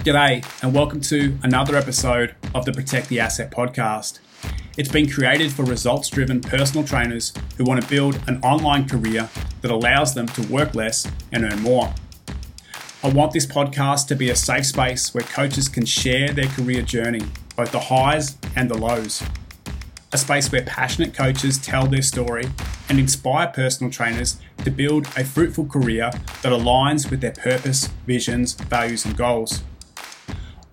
G'day, and welcome to another episode of the Protect the Asset podcast. It's been created for results driven personal trainers who want to build an online career that allows them to work less and earn more. I want this podcast to be a safe space where coaches can share their career journey, both the highs and the lows. A space where passionate coaches tell their story and inspire personal trainers to build a fruitful career that aligns with their purpose, visions, values, and goals.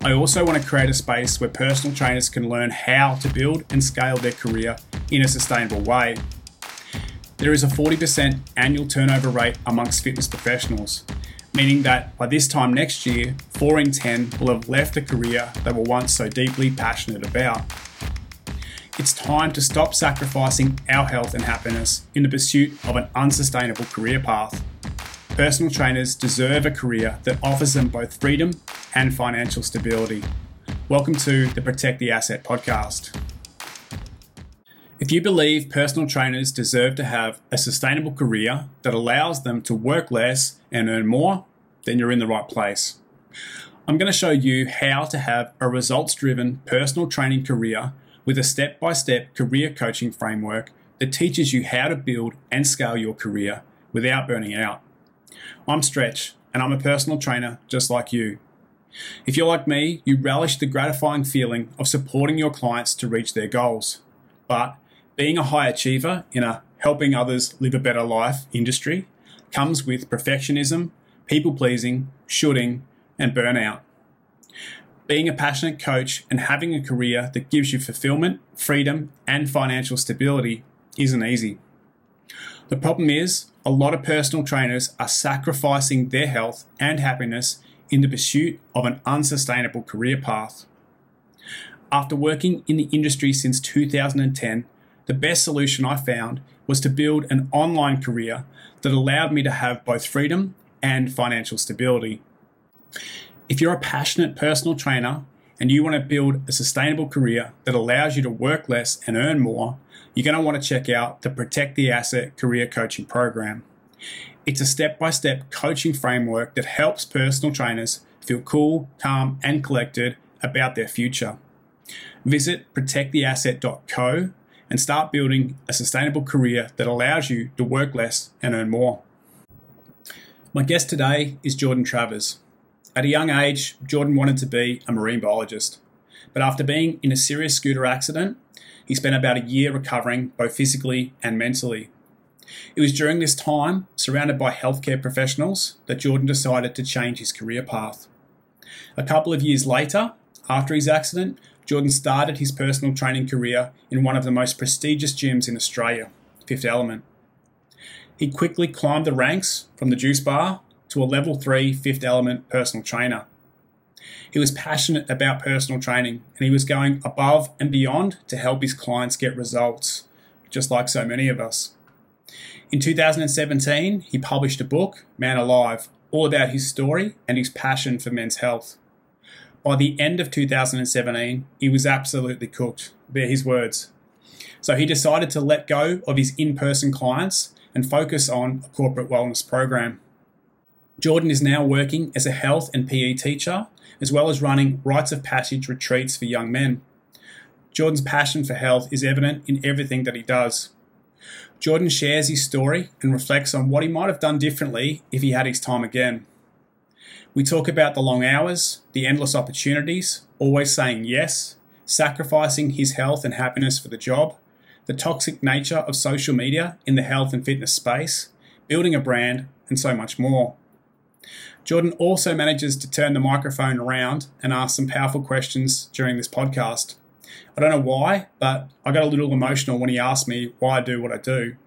I also want to create a space where personal trainers can learn how to build and scale their career in a sustainable way. There is a 40% annual turnover rate amongst fitness professionals, meaning that by this time next year, 4 in 10 will have left a career they were once so deeply passionate about. It's time to stop sacrificing our health and happiness in the pursuit of an unsustainable career path. Personal trainers deserve a career that offers them both freedom and financial stability. Welcome to the Protect the Asset podcast. If you believe personal trainers deserve to have a sustainable career that allows them to work less and earn more, then you're in the right place. I'm going to show you how to have a results driven personal training career with a step by step career coaching framework that teaches you how to build and scale your career without burning out. I'm Stretch, and I'm a personal trainer just like you. If you're like me, you relish the gratifying feeling of supporting your clients to reach their goals. But being a high achiever in a helping others live a better life industry comes with perfectionism, people pleasing, shooting, and burnout. Being a passionate coach and having a career that gives you fulfillment, freedom, and financial stability isn't easy. The problem is, a lot of personal trainers are sacrificing their health and happiness in the pursuit of an unsustainable career path. After working in the industry since 2010, the best solution I found was to build an online career that allowed me to have both freedom and financial stability. If you're a passionate personal trainer and you want to build a sustainable career that allows you to work less and earn more, you're going to want to check out the Protect the Asset Career Coaching Program. It's a step by step coaching framework that helps personal trainers feel cool, calm, and collected about their future. Visit protecttheasset.co and start building a sustainable career that allows you to work less and earn more. My guest today is Jordan Travers. At a young age, Jordan wanted to be a marine biologist, but after being in a serious scooter accident, he spent about a year recovering both physically and mentally. It was during this time, surrounded by healthcare professionals, that Jordan decided to change his career path. A couple of years later, after his accident, Jordan started his personal training career in one of the most prestigious gyms in Australia, Fifth Element. He quickly climbed the ranks from the juice bar to a level 3 Fifth Element personal trainer. He was passionate about personal training and he was going above and beyond to help his clients get results, just like so many of us. In 2017, he published a book, Man Alive, all about his story and his passion for men's health. By the end of 2017, he was absolutely cooked. They're his words. So he decided to let go of his in person clients and focus on a corporate wellness program. Jordan is now working as a health and PE teacher, as well as running rites of passage retreats for young men. Jordan's passion for health is evident in everything that he does. Jordan shares his story and reflects on what he might have done differently if he had his time again. We talk about the long hours, the endless opportunities, always saying yes, sacrificing his health and happiness for the job, the toxic nature of social media in the health and fitness space, building a brand, and so much more. Jordan also manages to turn the microphone around and ask some powerful questions during this podcast. I don't know why, but I got a little emotional when he asked me why I do what I do.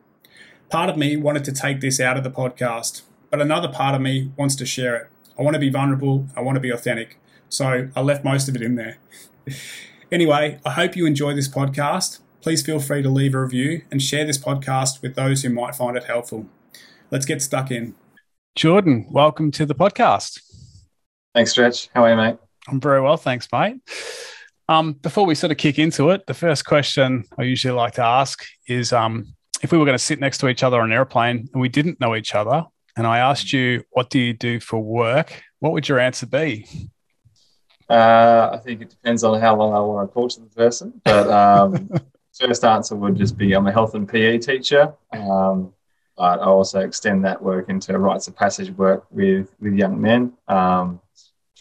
Part of me wanted to take this out of the podcast, but another part of me wants to share it. I want to be vulnerable, I want to be authentic. So I left most of it in there. anyway, I hope you enjoy this podcast. Please feel free to leave a review and share this podcast with those who might find it helpful. Let's get stuck in. Jordan, welcome to the podcast. Thanks, Stretch. How are you, mate? I'm very well, thanks, mate. Um, before we sort of kick into it, the first question I usually like to ask is um, if we were going to sit next to each other on an airplane and we didn't know each other, and I asked you, What do you do for work? What would your answer be? Uh, I think it depends on how long I want to talk to the person. But um, first answer would just be I'm a health and PE teacher. Um, but I also extend that work into rites of passage work with, with young men, um,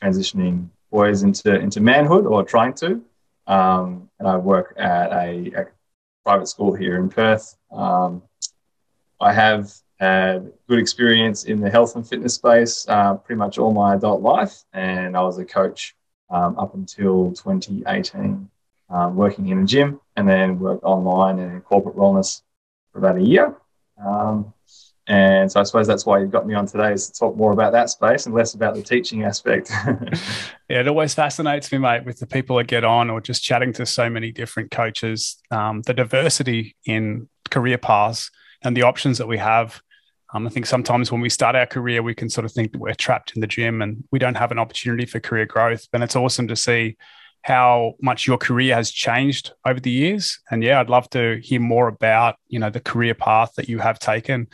transitioning boys into, into manhood or trying to. Um, and I work at a, a, private school here in Perth. Um, I have had good experience in the health and fitness space uh, pretty much all my adult life, and I was a coach um, up until 2018, um, working in a gym, and then worked online and in corporate wellness for about a year. Um, and so I suppose that's why you've got me on today is to talk more about that space and less about the teaching aspect. yeah, it always fascinates me, mate, with the people that get on or just chatting to so many different coaches, um, the diversity in career paths and the options that we have. Um, I think sometimes when we start our career, we can sort of think that we're trapped in the gym and we don't have an opportunity for career growth. And it's awesome to see how much your career has changed over the years. And yeah, I'd love to hear more about you know the career path that you have taken.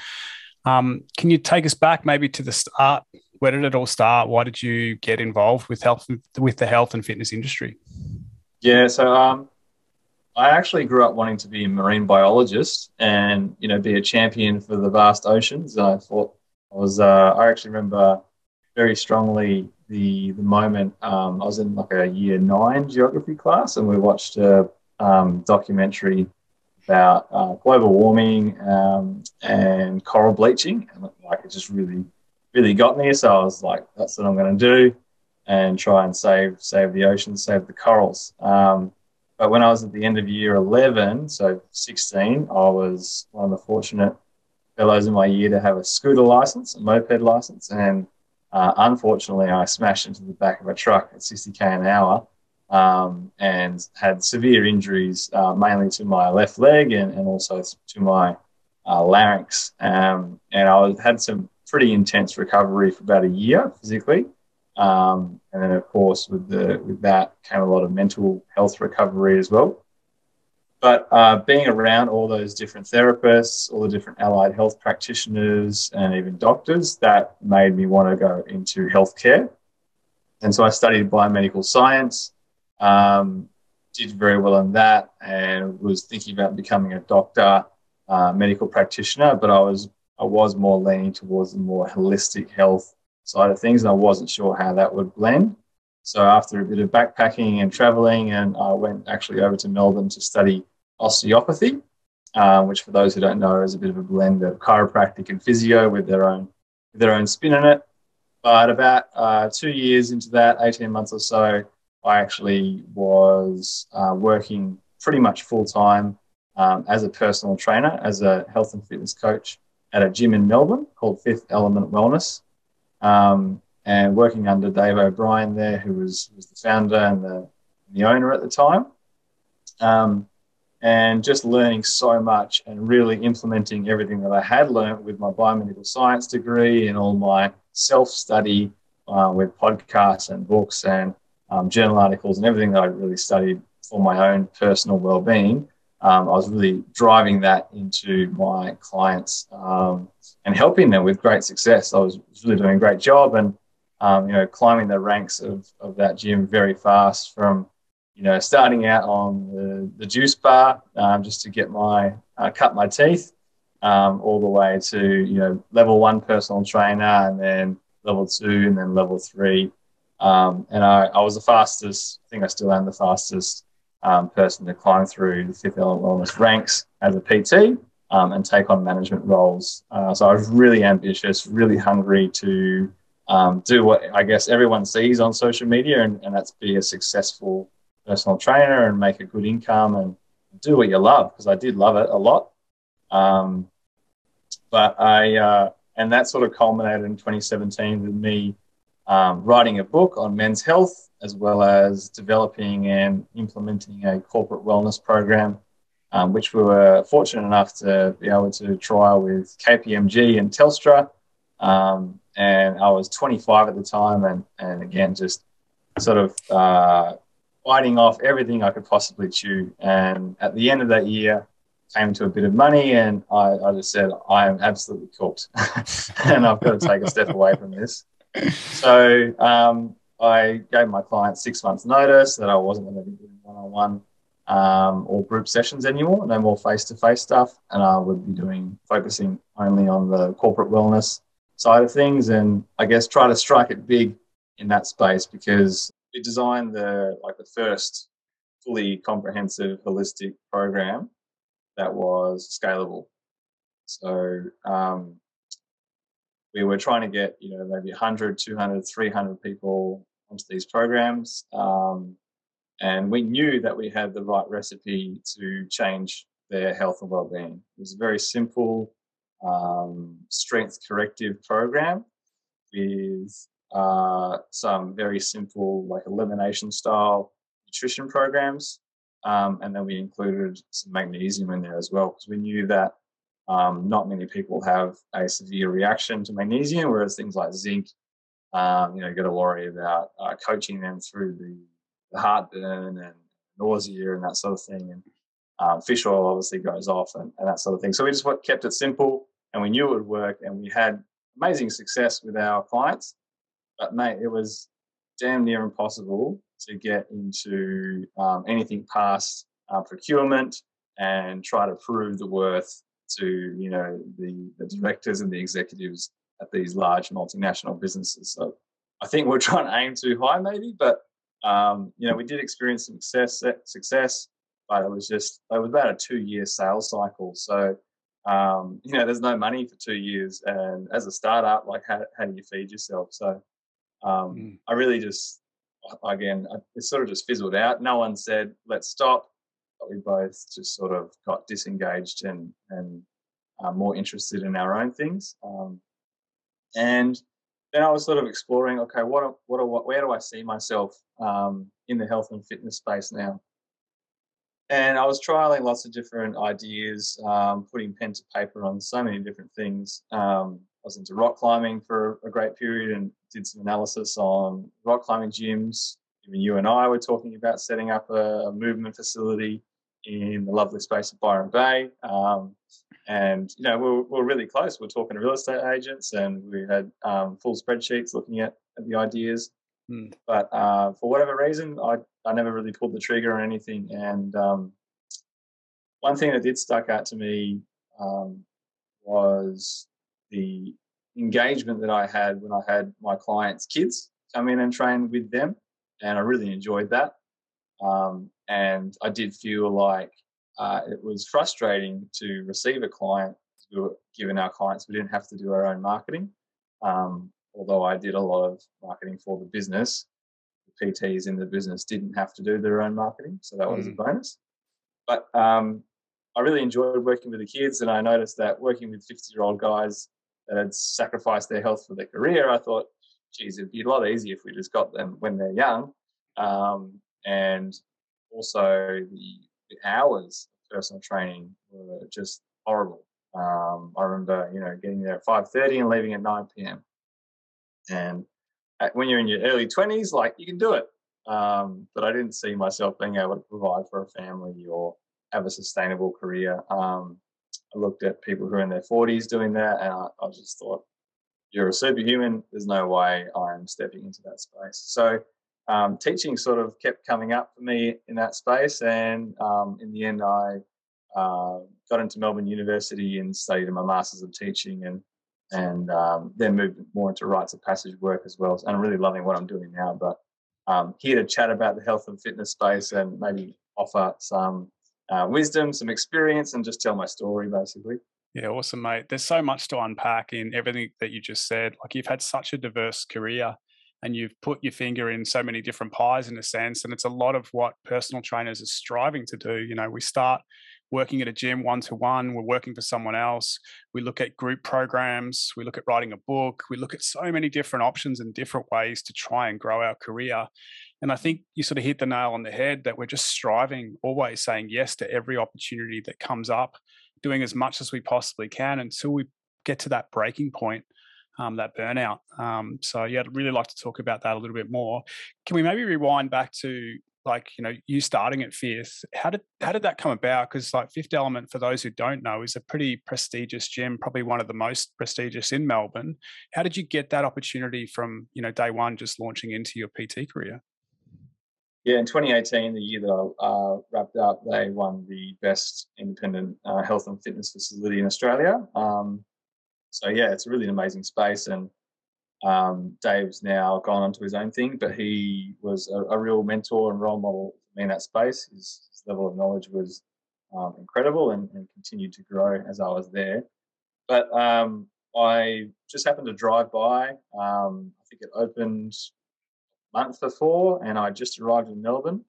Um, can you take us back maybe to the start? Where did it all start? Why did you get involved with health with the health and fitness industry? Yeah, so um, I actually grew up wanting to be a marine biologist and you know be a champion for the vast oceans. I thought I was. Uh, I actually remember very strongly the the moment um, I was in like a year nine geography class and we watched a um, documentary about uh, global warming um, and coral bleaching, and like it just really, really got me. So I was like, "That's what I'm going to do," and try and save save the ocean, save the corals. Um, but when I was at the end of year 11, so 16, I was one of the fortunate fellows in my year to have a scooter license, a moped license, and uh, unfortunately, I smashed into the back of a truck at 60k an hour um, and had severe injuries, uh, mainly to my left leg and, and also to my uh, larynx. Um, and I had some pretty intense recovery for about a year physically. Um, and then, of course, with the with that came a lot of mental health recovery as well. But uh, being around all those different therapists, all the different allied health practitioners, and even doctors, that made me want to go into healthcare. And so I studied biomedical science um, did very well in that and was thinking about becoming a doctor, uh, medical practitioner, but I was I was more leaning towards the more holistic health side of things, and I wasn't sure how that would blend. So after a bit of backpacking and traveling, and I went actually over to Melbourne to study osteopathy, uh, which for those who don't know is a bit of a blend of chiropractic and physio with their own their own spin in it. But about uh, two years into that, 18 months or so, I actually was uh, working pretty much full time um, as a personal trainer, as a health and fitness coach at a gym in Melbourne called Fifth Element Wellness, um, and working under Dave O'Brien there, who was, was the founder and the, the owner at the time. Um, and just learning so much and really implementing everything that I had learned with my biomedical science degree and all my self study uh, with podcasts and books and um, journal articles and everything that I really studied for my own personal well-being, um, I was really driving that into my clients um, and helping them with great success. I was really doing a great job and um, you know climbing the ranks of, of that gym very fast from you know starting out on the, the juice bar um, just to get my uh, cut my teeth um, all the way to you know level one personal trainer and then level two and then level three um, and I, I, was the fastest, I think I still am the fastest um, person to climb through the fifth element wellness ranks as a PT um, and take on management roles. Uh, so I was really ambitious, really hungry to um, do what I guess everyone sees on social media, and, and, that's be a successful personal trainer and make a good income and do what you love because I did love it a lot. Um, but I, uh, and that sort of culminated in 2017 with me um, writing a book on men's health, as well as developing and implementing a corporate wellness program, um, which we were fortunate enough to be able to trial with KPMG and Telstra. Um, and I was 25 at the time, and, and again, just sort of uh, fighting off everything I could possibly chew. And at the end of that year, came to a bit of money, and I, I just said, I am absolutely cooked, and I've got to take a step away from this so um, I gave my clients six months' notice that I wasn't going to be doing one on one um, or group sessions anymore, no more face to face stuff. And I would be doing focusing only on the corporate wellness side of things and I guess try to strike it big in that space because we designed the like the first fully comprehensive holistic program that was scalable. So um, we were trying to get you know maybe 100 200 300 people onto these programs um, and we knew that we had the right recipe to change their health and well-being it was a very simple um, strength corrective program with uh, some very simple like elimination style nutrition programs um, and then we included some magnesium in there as well because we knew that um, not many people have a severe reaction to magnesium, whereas things like zinc, um, you know, you got to worry about uh, coaching them through the, the, heartburn and nausea and that sort of thing. And um, fish oil obviously goes off and, and, that sort of thing. So we just kept it simple and we knew it would work and we had amazing success with our clients. But mate, it was damn near impossible to get into um, anything past uh, procurement and try to prove the worth to you know the, the directors and the executives at these large multinational businesses. So I think we're trying to aim too high, maybe, but um, you know we did experience some success. Success, but it was just it was about a two-year sales cycle. So um, you know there's no money for two years, and as a startup, like how how do you feed yourself? So um, mm. I really just again it sort of just fizzled out. No one said let's stop but we both just sort of got disengaged and and uh, more interested in our own things. Um, and then I was sort of exploring, okay, what what, what where do I see myself um, in the health and fitness space now? And I was trialing lots of different ideas, um, putting pen to paper on so many different things. Um, was into rock climbing for a great period and did some analysis on rock climbing gyms. Even you and I were talking about setting up a, movement facility in the lovely space of Byron Bay. Um, and, you know, we're, we're really close. We're talking to real estate agents and we had um, full spreadsheets looking at, at the ideas. Hmm. But uh, for whatever reason, I, I never really pulled the trigger on anything. And um, one thing that did stuck out to me um, was the engagement that I had when I had my clients' kids come in and train with them. And I really enjoyed that. Um, and I did feel like uh, it was frustrating to receive a client. Given our clients, we didn't have to do our own marketing. Um, although I did a lot of marketing for the business, the PTs in the business didn't have to do their own marketing, so that was mm. a bonus. But um, I really enjoyed working with the kids, and I noticed that working with 50 year old guys that had sacrificed their health for their career, I thought, geez, it'd be a lot easier if we just got them when they're young. Um, and also the, the hours of personal training were just horrible. Um, I remember, you know, getting there at five thirty and leaving at nine p.m. And at, when you're in your early twenties, like you can do it, um, but I didn't see myself being able to provide for a family or have a sustainable career. Um, I looked at people who are in their forties doing that, and I, I just thought, "You're a superhuman. There's no way I'm stepping into that space." So um, teaching sort of kept coming up for me in that space. And um, in the end, I uh, got into Melbourne University and studied my Masters of Teaching and and um, then moved more into rites of passage work as well. And I'm really loving what I'm doing now. But um, here to chat about the health and fitness space and maybe offer some uh, wisdom, some experience, and just tell my story basically. Yeah, awesome, mate. There's so much to unpack in everything that you just said. Like you've had such a diverse career and you've put your finger in so many different pies in a sense. And it's a lot of what personal trainers are striving to do. You know, we start working at a gym one to one, we're working for someone else. We look at group programs, we look at writing a book, we look at so many different options and different ways to try and grow our career. And I think you sort of hit the nail on the head that we're just striving, always saying yes to every opportunity that comes up, doing as much as we possibly can until we get to that breaking point um, that burnout. Um, so yeah, I'd really like to talk about that a little bit more. Can we maybe rewind back to like you know you starting at Fifth. How did how did that come about? Because like Fifth Element, for those who don't know, is a pretty prestigious gym, probably one of the most prestigious in Melbourne. How did you get that opportunity from you know day one, just launching into your PT career? Yeah, in 2018, the year that I uh, wrapped up, they won the best independent uh, health and fitness facility in Australia. Um, so yeah, it's really an amazing space, and um, Dave's now gone on to his own thing, but he was a, a, real mentor and role model for me in that space. His, his level of knowledge was um, incredible and, and, continued to grow as I was there. But um, I just happened to drive by. Um, I think it opened month before, and I just arrived in Melbourne.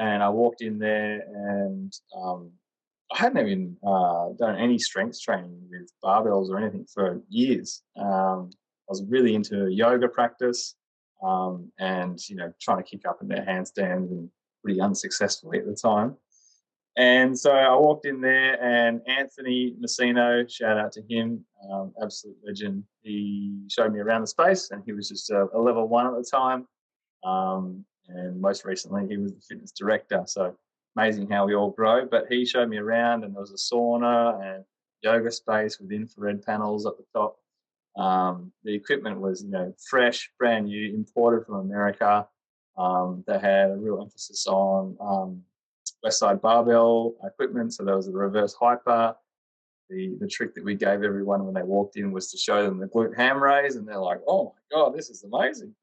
And I walked in there, and um, I hadn't even uh, done any strength training with barbells or anything for years. Um, I was really into yoga practice um, and, you know, trying to kick up in their handstands and pretty unsuccessfully at the time. And so I walked in there, and Anthony Messino, shout out to him, um, absolute legend. He showed me around the space, and he was just a, a level one at the time. Um, and most recently, he was the fitness director. So amazing how we all grow. But he showed me around, and there was a sauna and yoga space with infrared panels at the top. Um, the equipment was, you know, fresh, brand new, imported from America. Um, they had a real emphasis on um, Westside barbell equipment, so there was a reverse hyper. The the trick that we gave everyone when they walked in was to show them the glute ham raise, and they're like, "Oh my god, this is amazing!"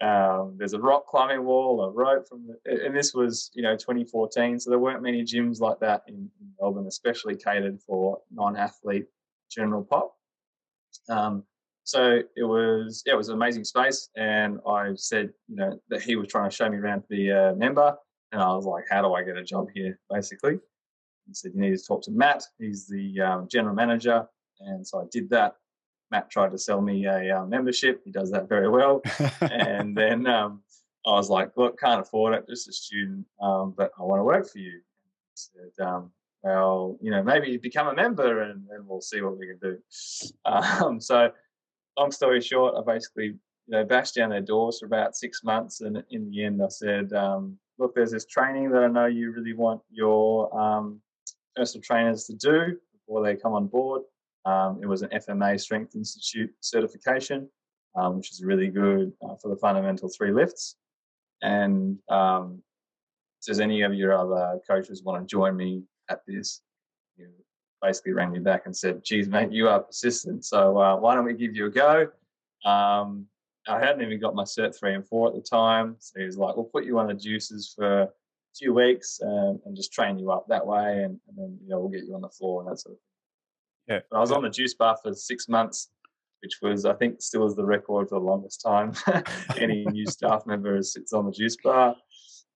Um, there's a rock climbing wall, a rope from the, and this was you know 2014, so there weren't many gyms like that in, in Melbourne, especially catered for non-athlete general pop. Um, so it was yeah, it was an amazing space, and I said you know that he was trying to show me around a member, and I was like, how do I get a job here? Basically, he said you need to talk to Matt. He's the um, general manager, and so I did that. Matt tried to sell me a uh, membership. He does that very well, and then um, I was like, look, can't afford it, just a student, um, but I want to work for you. And he said, um, well, you know, maybe become a member and then we'll see what we can do. Um, so, long story short, I basically, you know, bashed down their doors for about six months. And in the end, I said, um, look, there's this training that I know you really want your um, personal trainers to do before they come on board. Um, it was an FMA Strength Institute certification, um, which is really good uh, for the fundamental three lifts. And um, does any of your other coaches want to join me at this, you basically rang me back and said, geez, mate, you are persistent. So uh, why don't we give you a go? Um, I hadn't even got my cert three and four at the time. So he was like, we'll put you on the juices for a few weeks and, and just train you up that way. And, and, then, you know, we'll get you on the floor and that sort of thing. Yeah. I was on the juice bar for six months, which was, I think, still is the record for the longest time. Any new staff member sits on the juice bar.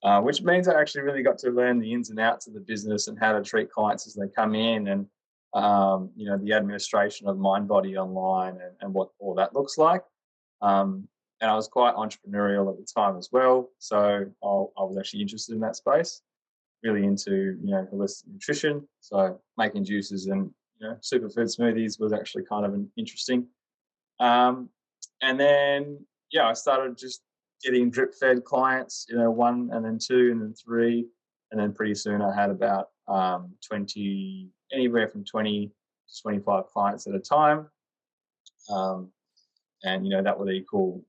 Uh, which means I actually really got to learn the ins and outs of the business and how to treat clients as they come in and, um, you know, the administration of MindBody Online and, and what all that looks like. Um, and I was quite entrepreneurial at the time as well. So I, I was actually interested in that space, really into, you know, holistic nutrition. So making juices and, you know, superfood smoothies was actually kind of an interesting. Um, and then, yeah, I started just getting drip fed clients, you know, one and then two and then three. And then pretty soon I had about um, 20, anywhere from 20 to 25 clients at a time. Um, and, you know, that would equal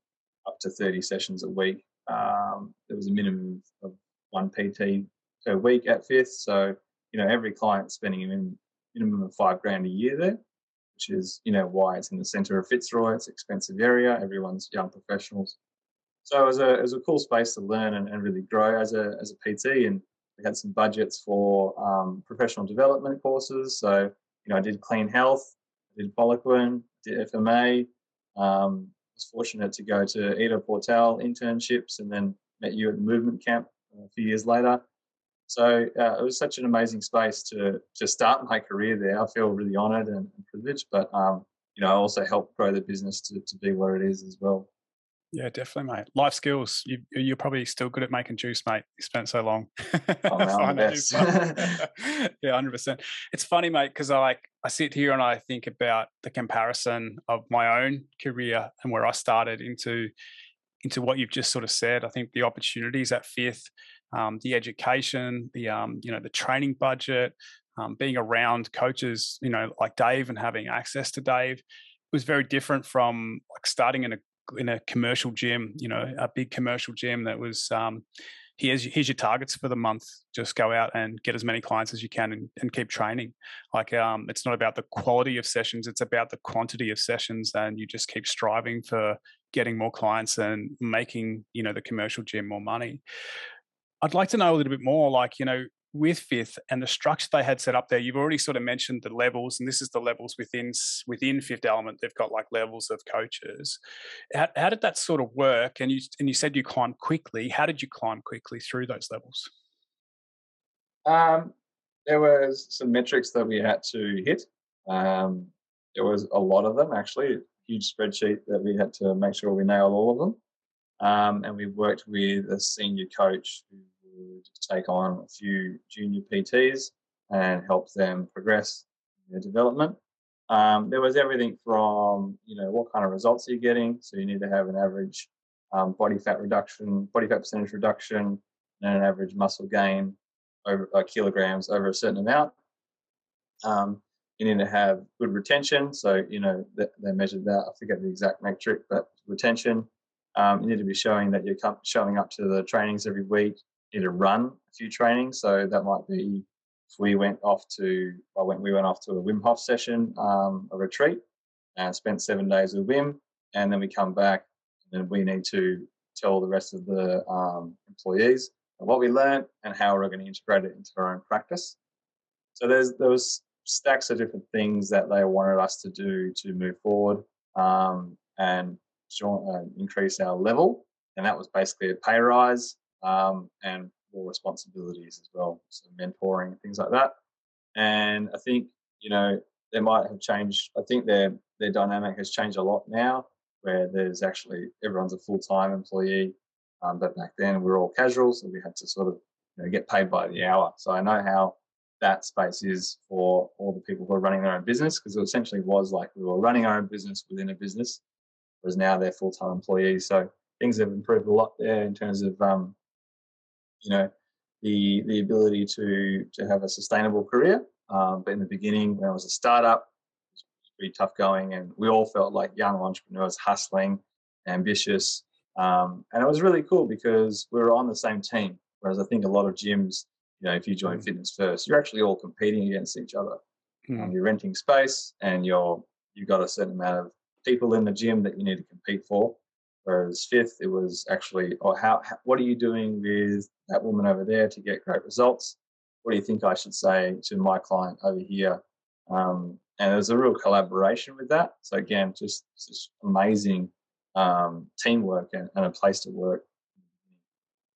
up to 30 sessions a week. Um, there was a minimum of one PT per week at Fifth. So, you know, every client spending a minimum of five grand a year there, which is, you know, why it's in the center of Fitzroy. It's an expensive area. Everyone's young professionals so it was a it was a cool space to learn and, and really grow as a as a PT. And we had some budgets for um, professional development courses. So you know, I did clean health, I did Poliquin, did FMA. Um, was fortunate to go to Ido Portal internships, and then met you at the movement camp a few years later. So uh, it was such an amazing space to to start my career there. I feel really honoured and, and privileged, but um, you know, I also helped grow the business to, to be what it is as well. Yeah, definitely, mate. Life skills. You, you're probably still good at making juice, mate. You spent so long. Oh, yeah, hundred percent. It's funny, mate, because I like I sit here and I think about the comparison of my own career and where I started into into what you've just sort of said. I think the opportunities at Fifth um, the education, the um, you know the training budget, um, being around coaches, you know like Dave and having access to Dave was very different from like starting in a in a commercial gym, you know, a big commercial gym that was um, here's here's your targets for the month. Just go out and get as many clients as you can and, and keep training. Like um, it's not about the quality of sessions; it's about the quantity of sessions, and you just keep striving for getting more clients and making you know the commercial gym more money. I'd like to know a little bit more, like you know, with Fifth and the structure they had set up there, you've already sort of mentioned the levels, and this is the levels within within Fifth Element. They've got like levels of coaches. How, how did that sort of work? And you and you said you climbed quickly. How did you climb quickly through those levels? Um, there was some metrics that we had to hit. Um, there was a lot of them actually. Huge spreadsheet that we had to make sure we nailed all of them. Um, and we worked with a senior coach who would take on a few junior PTs and help them progress their development. Um, there was everything from, you know, what kind of results are you getting? So you need to have an average um, body fat reduction, body fat percentage reduction, and an average muscle gain over uh, kilograms over a certain amount. Um, you need to have good retention. So, you know, they, they measured that. I forget the exact metric, but retention. Um, you need to be showing that you're showing up to the trainings every week You need to run a few trainings. So that might be if we went off to, I went, we went off to a Wim Hof session, um, a retreat, and spent seven days with Wim, and then we come back, and then we need to tell the rest of the um, employees what we learned and how we're going to integrate it into our own practice. So there's there was stacks of different things that they wanted us to do to move forward um, and increase our level, and that was basically a pay rise um, and more responsibilities as well, so mentoring things like that. And I think you know they might have changed. I think their their dynamic has changed a lot now, where there's actually everyone's a full time employee, um, but back then we were all casual, so we had to sort of you know, get paid by the hour. So I know how that space is for all the people who are running their own business because it essentially was like we were running our own business within a business, whereas now they're full time employees. So things have improved a lot there in terms of um, you know, the the ability to to have a sustainable career. Um, but in the beginning, when I was a startup, it was pretty tough going, and we all felt like young entrepreneurs, hustling, ambitious, um, and it was really cool because we were on the same team. Whereas I think a lot of gyms, you know, if you join mm. Fitness First, you're actually all competing against each other. Mm. Um, you're renting space, and you're you've got a certain amount of people in the gym that you need to compete for. Whereas fifth, it was actually, oh, how, how, what are you doing with that woman over there to get great results? What do you think I should say to my client over here? Um, and there's a real collaboration with that. So again, just, just amazing um, teamwork and, and, a place to work.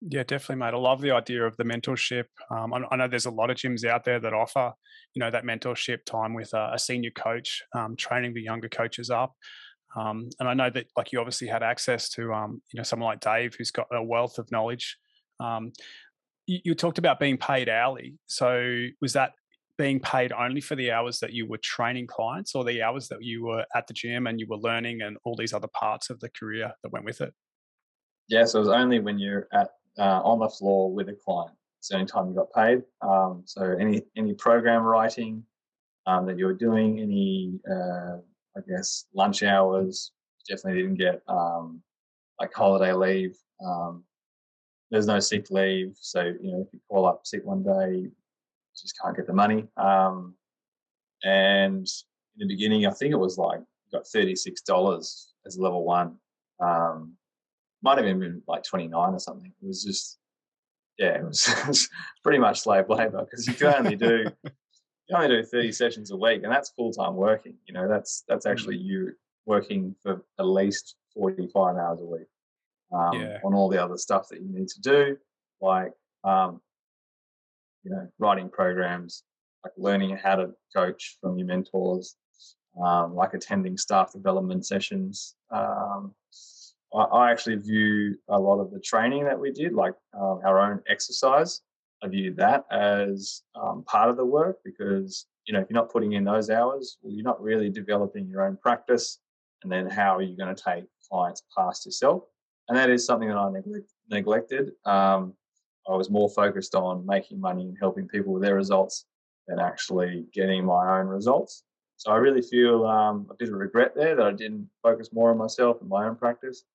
Yeah, definitely, mate. I love the idea of the mentorship. Um, I, I, know there's a lot of gyms out there that offer, you know, that mentorship time with a, a senior coach, um, training the younger coaches up. Um, and I know that like you obviously had access to um, you know someone like Dave who's got a wealth of knowledge. Um, you, you, talked about being paid hourly. So was that being paid only for the hours that you were training clients, or the hours that you were at the gym and you were learning, and all these other parts of the career that went with it? Yeah, so it was only when you're at uh, on the floor with a client. It's the only time you got paid. Um, so any any program writing um, that you were doing, any uh, I guess lunch hours. Definitely didn't get um, like holiday leave. Um, there's no sick leave, so you know if you call up sick one day, you just can't get the money. Um, and in the beginning, I think it was like got thirty six dollars as level one. Um, might have even been like twenty nine or something. It was just yeah, it was pretty much slave labor because you can only do you only do 30 sessions a week and that's full-time working you know that's that's actually mm. you working for at least 45 hours a week um, yeah. on all the other stuff that you need to do like um, you know writing programs like learning how to coach from your mentors um, like attending staff development sessions um, I, actually view a lot of the training that we did like um, our own exercise I view that as um, part of the work because you know if you're not putting in those hours, well, you're not really developing your own practice. And then how are you going to take clients past yourself? And that is something that I neglect, neglected. Um, I was more focused on making money and helping people with their results than actually getting my own results. So I really feel um, a bit of regret there that I didn't focus more on myself and my own practice.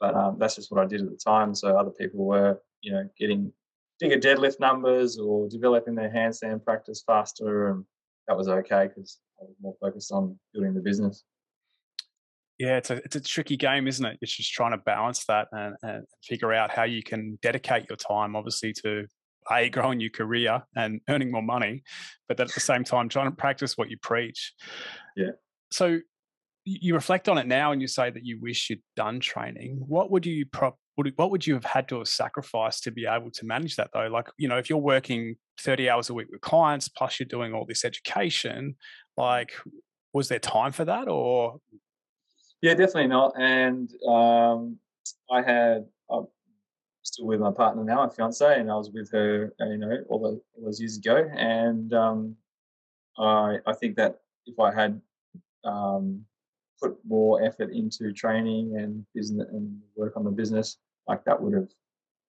But um, that's just what I did at the time. So other people were, you know, getting bigger deadlift numbers or developing their handstand practice faster, and that was okay because I was more focused on building the business. Yeah, it's a it's a tricky game, isn't it? It's just trying to balance that and, and figure out how you can dedicate your time, obviously, to a growing your career and earning more money, but at the same time trying to practice what you preach. Yeah. So you reflect on it now and you say that you wish you'd done training. What would you pro- what would you have had to have sacrificed to be able to manage that though? Like, you know, if you're working 30 hours a week with clients, plus you're doing all this education, like, was there time for that or? Yeah, definitely not. And um, I had, I'm still with my partner now, my fiance, and I was with her, you know, all, the, all those years ago. And um, I, I think that if I had um, put more effort into training and business and work on the business, like that would have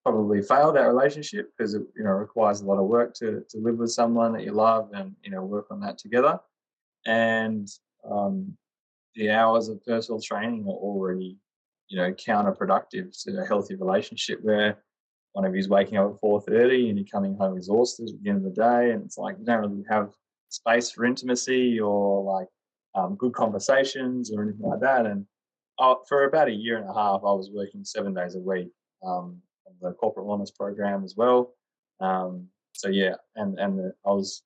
probably failed that relationship because it you know requires a lot of work to to live with someone that you love and you know work on that together. And um, the hours of personal training are already you know counterproductive to a healthy relationship where one of you's waking up at four thirty and you're coming home exhausted at the end of the day, and it's like you don't really have space for intimacy or like um, good conversations or anything like that. And uh, for about a year and a half, I was working seven days a week um, on the corporate wellness program as well. Um, so yeah, and and the, I was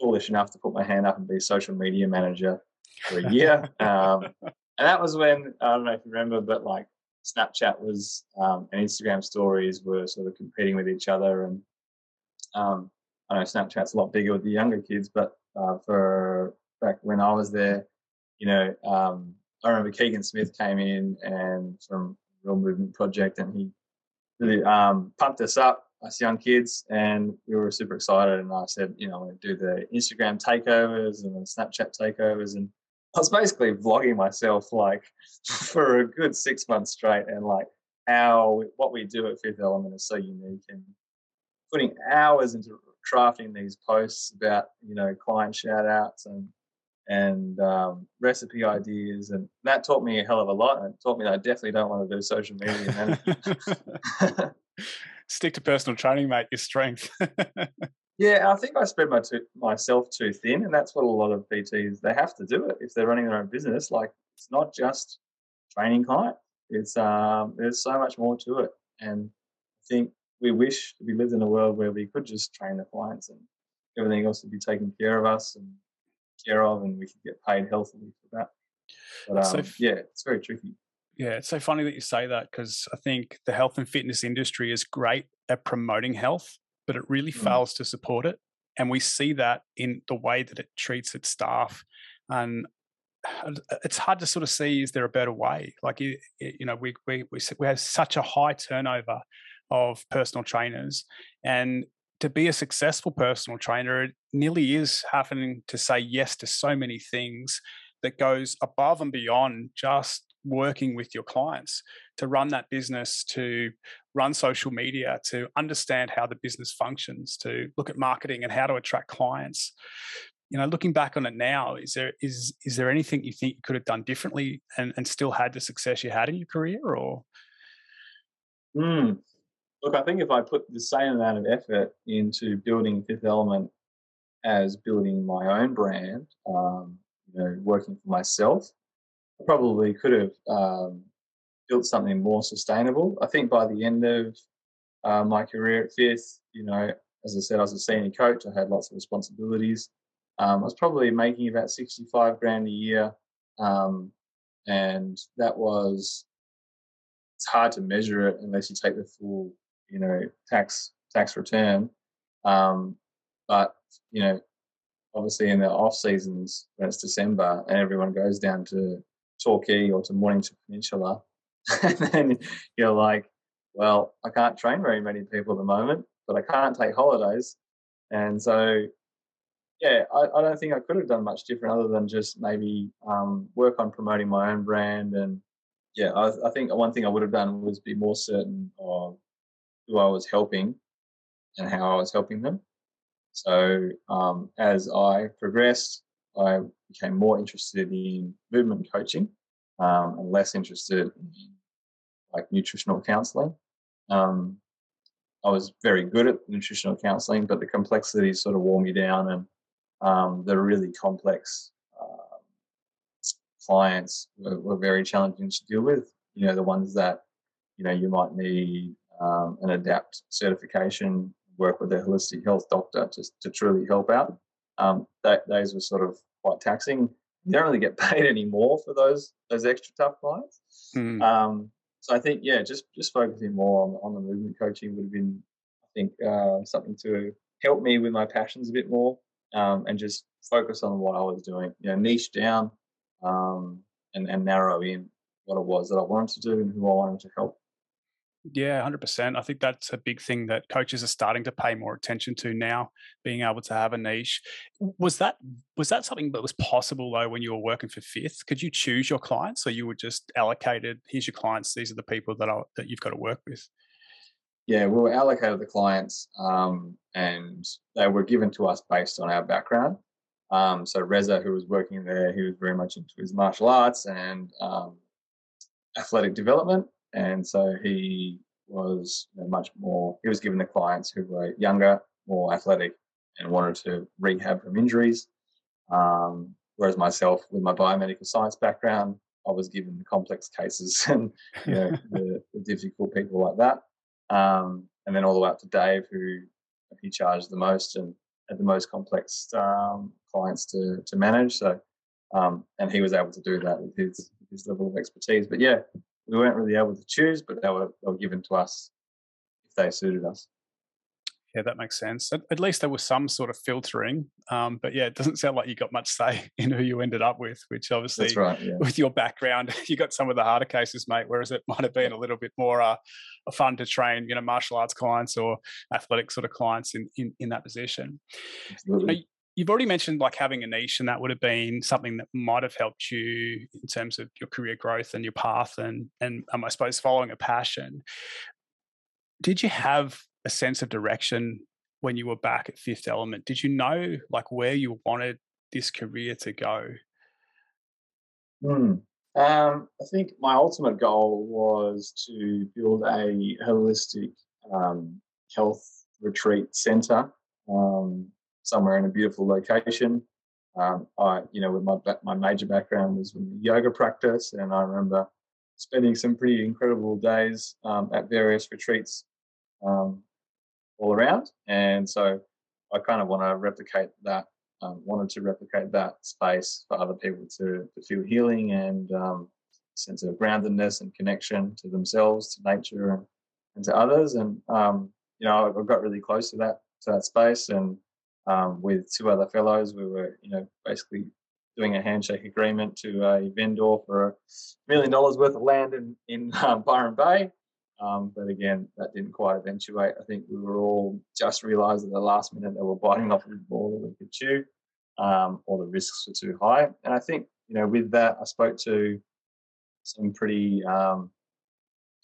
foolish enough to put my hand up and be social media manager for a year. um, and that was when I don't know if you remember, but like Snapchat was um, and Instagram stories were sort of competing with each other. And um, I know Snapchat's a lot bigger with the younger kids, but uh, for back when I was there, you know, um, I remember Keegan Smith came in and from Real Movement Project, and he really um, pumped us up, us young kids, and we were super excited. And I said, you know, I'm going to do the Instagram takeovers and the Snapchat takeovers, and I was basically vlogging myself like for a good six months straight, and like how what we do at Fifth Element is so unique, and putting hours into crafting these posts about you know client shout outs and and um, recipe ideas, and that taught me a hell of a lot. And it taught me that I definitely don't want to do social media. Stick to personal training, mate. Your strength. yeah, I think I spread my too, myself too thin, and that's what a lot of PTs they have to do it if they're running their own business. Like it's not just training clients; it's um, there's so much more to it, and I think we wish we lived in a world where we could just train the clients and everything else would be taken care of us and care of, and we can get paid healthily for that. But um, so, yeah, it's very tricky. Yeah, it's so funny that you say that because I think the health and fitness industry is great at promoting health, but it really mm. fails to support it. And we see that in the way that it treats its staff. And it's hard to sort of see is there a better way? Like, you, you know, we, we, we, we have such a high turnover of personal trainers. And to be a successful personal trainer, it nearly is having to say yes to so many things that goes above and beyond just working with your clients to run that business, to run social media, to understand how the business functions, to look at marketing and how to attract clients. You know, looking back on it now, is there is is there anything you think you could have done differently and, and still had the success you had in your career or? Mm, Look, I think if I put the same amount of effort into building Fifth Element as building my own brand, um, you know, working for myself, I probably could have um, built something more sustainable. I think by the end of uh, my career at Fifth, you know, as I said, I was a senior coach. I had lots of responsibilities. Um, I was probably making about 65 grand a year. Um, and that was, it's hard to measure it unless you take the full you know tax tax return. Um, but you know, obviously in the off seasons when it's December and everyone goes down to Torquay or to Mornington Peninsula, and then you're like, well, I can't train very many people at the moment, but I can't take holidays, and so yeah, I, I don't think I could have done much different other than just maybe um, work on promoting my own brand and yeah, I, I, think one thing I would have done was be more certain of who I was helping and how I was helping them. So um, as I progressed, I became more interested in movement coaching um, and less interested in like nutritional counseling. Um, I was very good at nutritional counseling, but the complexities sort of wore me down, and um, the really complex uh, clients were, were, very challenging to deal with. You know, the ones that you know you might need um, an adapt certification, work with a holistic health doctor to to truly help out. Um, that, those were sort of quite taxing. You don't really get paid anymore for those those extra tough clients. Mm. Um, so I think yeah, just just focusing more on on the movement coaching would have been, I think, uh, something to help me with my passions a bit more, um, and just focus on what I was doing. You know, niche down, um, and and narrow in what it was that I wanted to do and who I wanted to help. Yeah, hundred percent. I think that's a big thing that coaches are starting to pay more attention to now, being able to have a niche. Was that was that something that was possible though when you were working for Fifth? Could you choose your clients, or you were just allocated? Here's your clients. These are the people that are that you've got to work with. Yeah, we were allocated the clients, um, and they were given to us based on our background. Um, so Reza, who was working there, he was very much into his martial arts and um, athletic development and so he was much more, he was given the clients who were younger, more athletic, and wanted to rehab from injuries. Um, whereas myself, with my biomedical science background, I was given the complex cases and you know, the, the, difficult people like that. Um, and then all the way up to Dave, who he charged the most and had the most complex um, clients to, to manage. So, um, and he was able to do that with his, his level of expertise. But yeah, we weren't really able to choose, but they were, they were given to us if they suited us. Yeah, that makes sense. At, at least there was some sort of filtering. Um, but yeah, it doesn't sound like you got much say in who you ended up with, which obviously, right, yeah. with your background, you got some of the harder cases, mate, whereas it might have been a little bit more uh, fun to train, you know, martial arts clients or athletic sort of clients in, in, in that position. You've already mentioned like having a niche and that would have been something that might have helped you in terms of your career growth and your path and and um, i suppose following a passion. Did you have a sense of direction when you were back at fifth element? Did you know like where you wanted this career to go? Hmm. um, i think my ultimate goal was to build a holistic um, health retreat center. Um, somewhere in a beautiful location. Um, I, you know, with my my major background was in yoga practice, and I remember spending some pretty incredible days um, at various retreats um, all around. And so, I kind of want to replicate that. Um, wanted to replicate that space for other people to to feel healing and um, sense of groundedness and connection to themselves, to nature, and, and to others. And um, you know, I got really close to that to that space and um, with two other fellows. We were, you know, basically doing a handshake agreement to a vendor for a million dollars worth of land in in um, Byron Bay. Um, but again, that didn't quite eventuate. I think we were all just realised at the last minute that we're biting off a ball that we could chew, um, or the risks were too high. And I think, you know, with that, I spoke to some pretty um,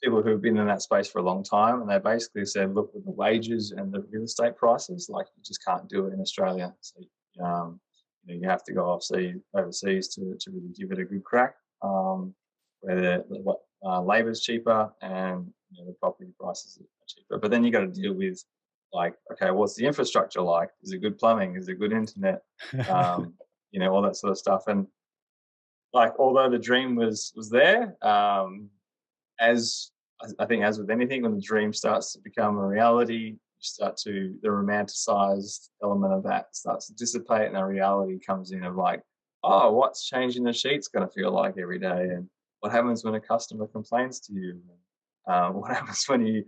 people who've been in that space for a long time, and they basically said, look, with the wages and the real estate prices, like you just can't do it in Australia. So um, you, know, you have to go overseas, overseas to, to really give it a good crack, um, where the, uh, labour's cheaper and you know, the property prices are cheaper. But then you got to deal with like, okay, what's the infrastructure like? Is it good plumbing? Is it good internet? Um, you know, all that sort of stuff. And like, although the dream was was there, um, as I think, as with anything, when the dream starts to become a reality, you start to the romanticized element of that starts to dissipate, and the reality comes in of like, oh, what's changing the sheets going to feel like every day, and what happens when a customer complains to you, um, what happens when you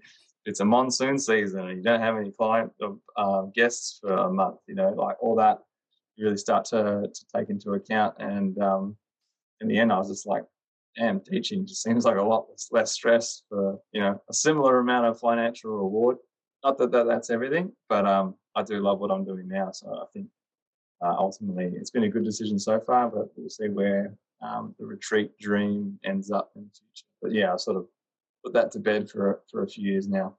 it's a monsoon season and you don't have any client uh, guests for a month, you know, like all that you really start to, to take into account. And um, in the end, I was just like, damn, teaching just seems like a lot less stress for you know a similar amount of financial reward. Not that, that that's everything, but um, I do love what I'm doing now. So I think uh, ultimately it's been a good decision so far, but we'll see where um, the retreat dream ends up in the future. But yeah, I sort of put that to bed for for a few years now.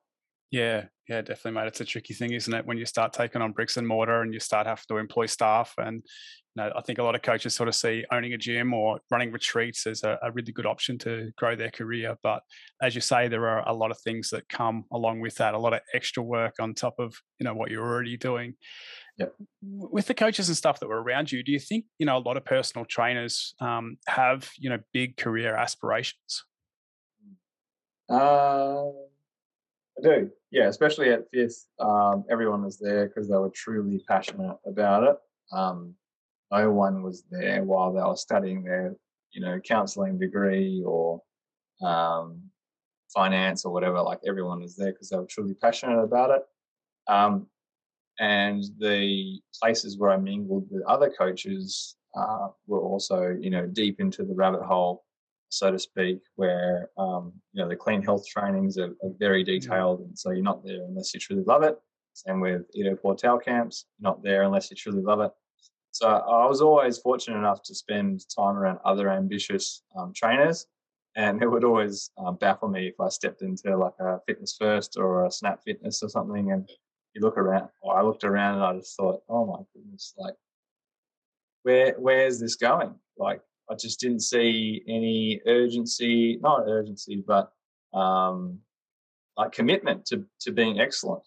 Yeah, yeah, definitely, mate. It's a tricky thing, isn't it? When you start taking on bricks and mortar and you start having to employ staff. And you know, I think a lot of coaches sort of see owning a gym or running retreats as a, a, really good option to grow their career. But as you say, there are a lot of things that come along with that, a lot of extra work on top of you know what you're already doing. Yep. With the coaches and stuff that were around you, do you think you know a lot of personal trainers um, have you know big career aspirations? Uh I do, yeah. Especially at fifth, um, everyone was there because they were truly passionate about it. Um, no one was there while they were studying their, you know, counselling degree or um, finance or whatever. Like everyone was there because they were truly passionate about it. Um, and the places where I mingled with other coaches uh, were also, you know, deep into the rabbit hole so to speak, where um, you know the clean health trainings are, are, very mm. detailed, and so you're not there unless you truly love it. Same with Ido Portal camps, you're not there unless you truly love it. So I was always fortunate enough to spend time around other ambitious um, trainers, and it would always um, baffle me if I stepped into like a Fitness First or a Snap Fitness or something, and you look around, or I looked around and I just thought, oh my goodness, like where where's this going? Like I just didn't see any urgency, not urgency, but um, like commitment to, to being excellent.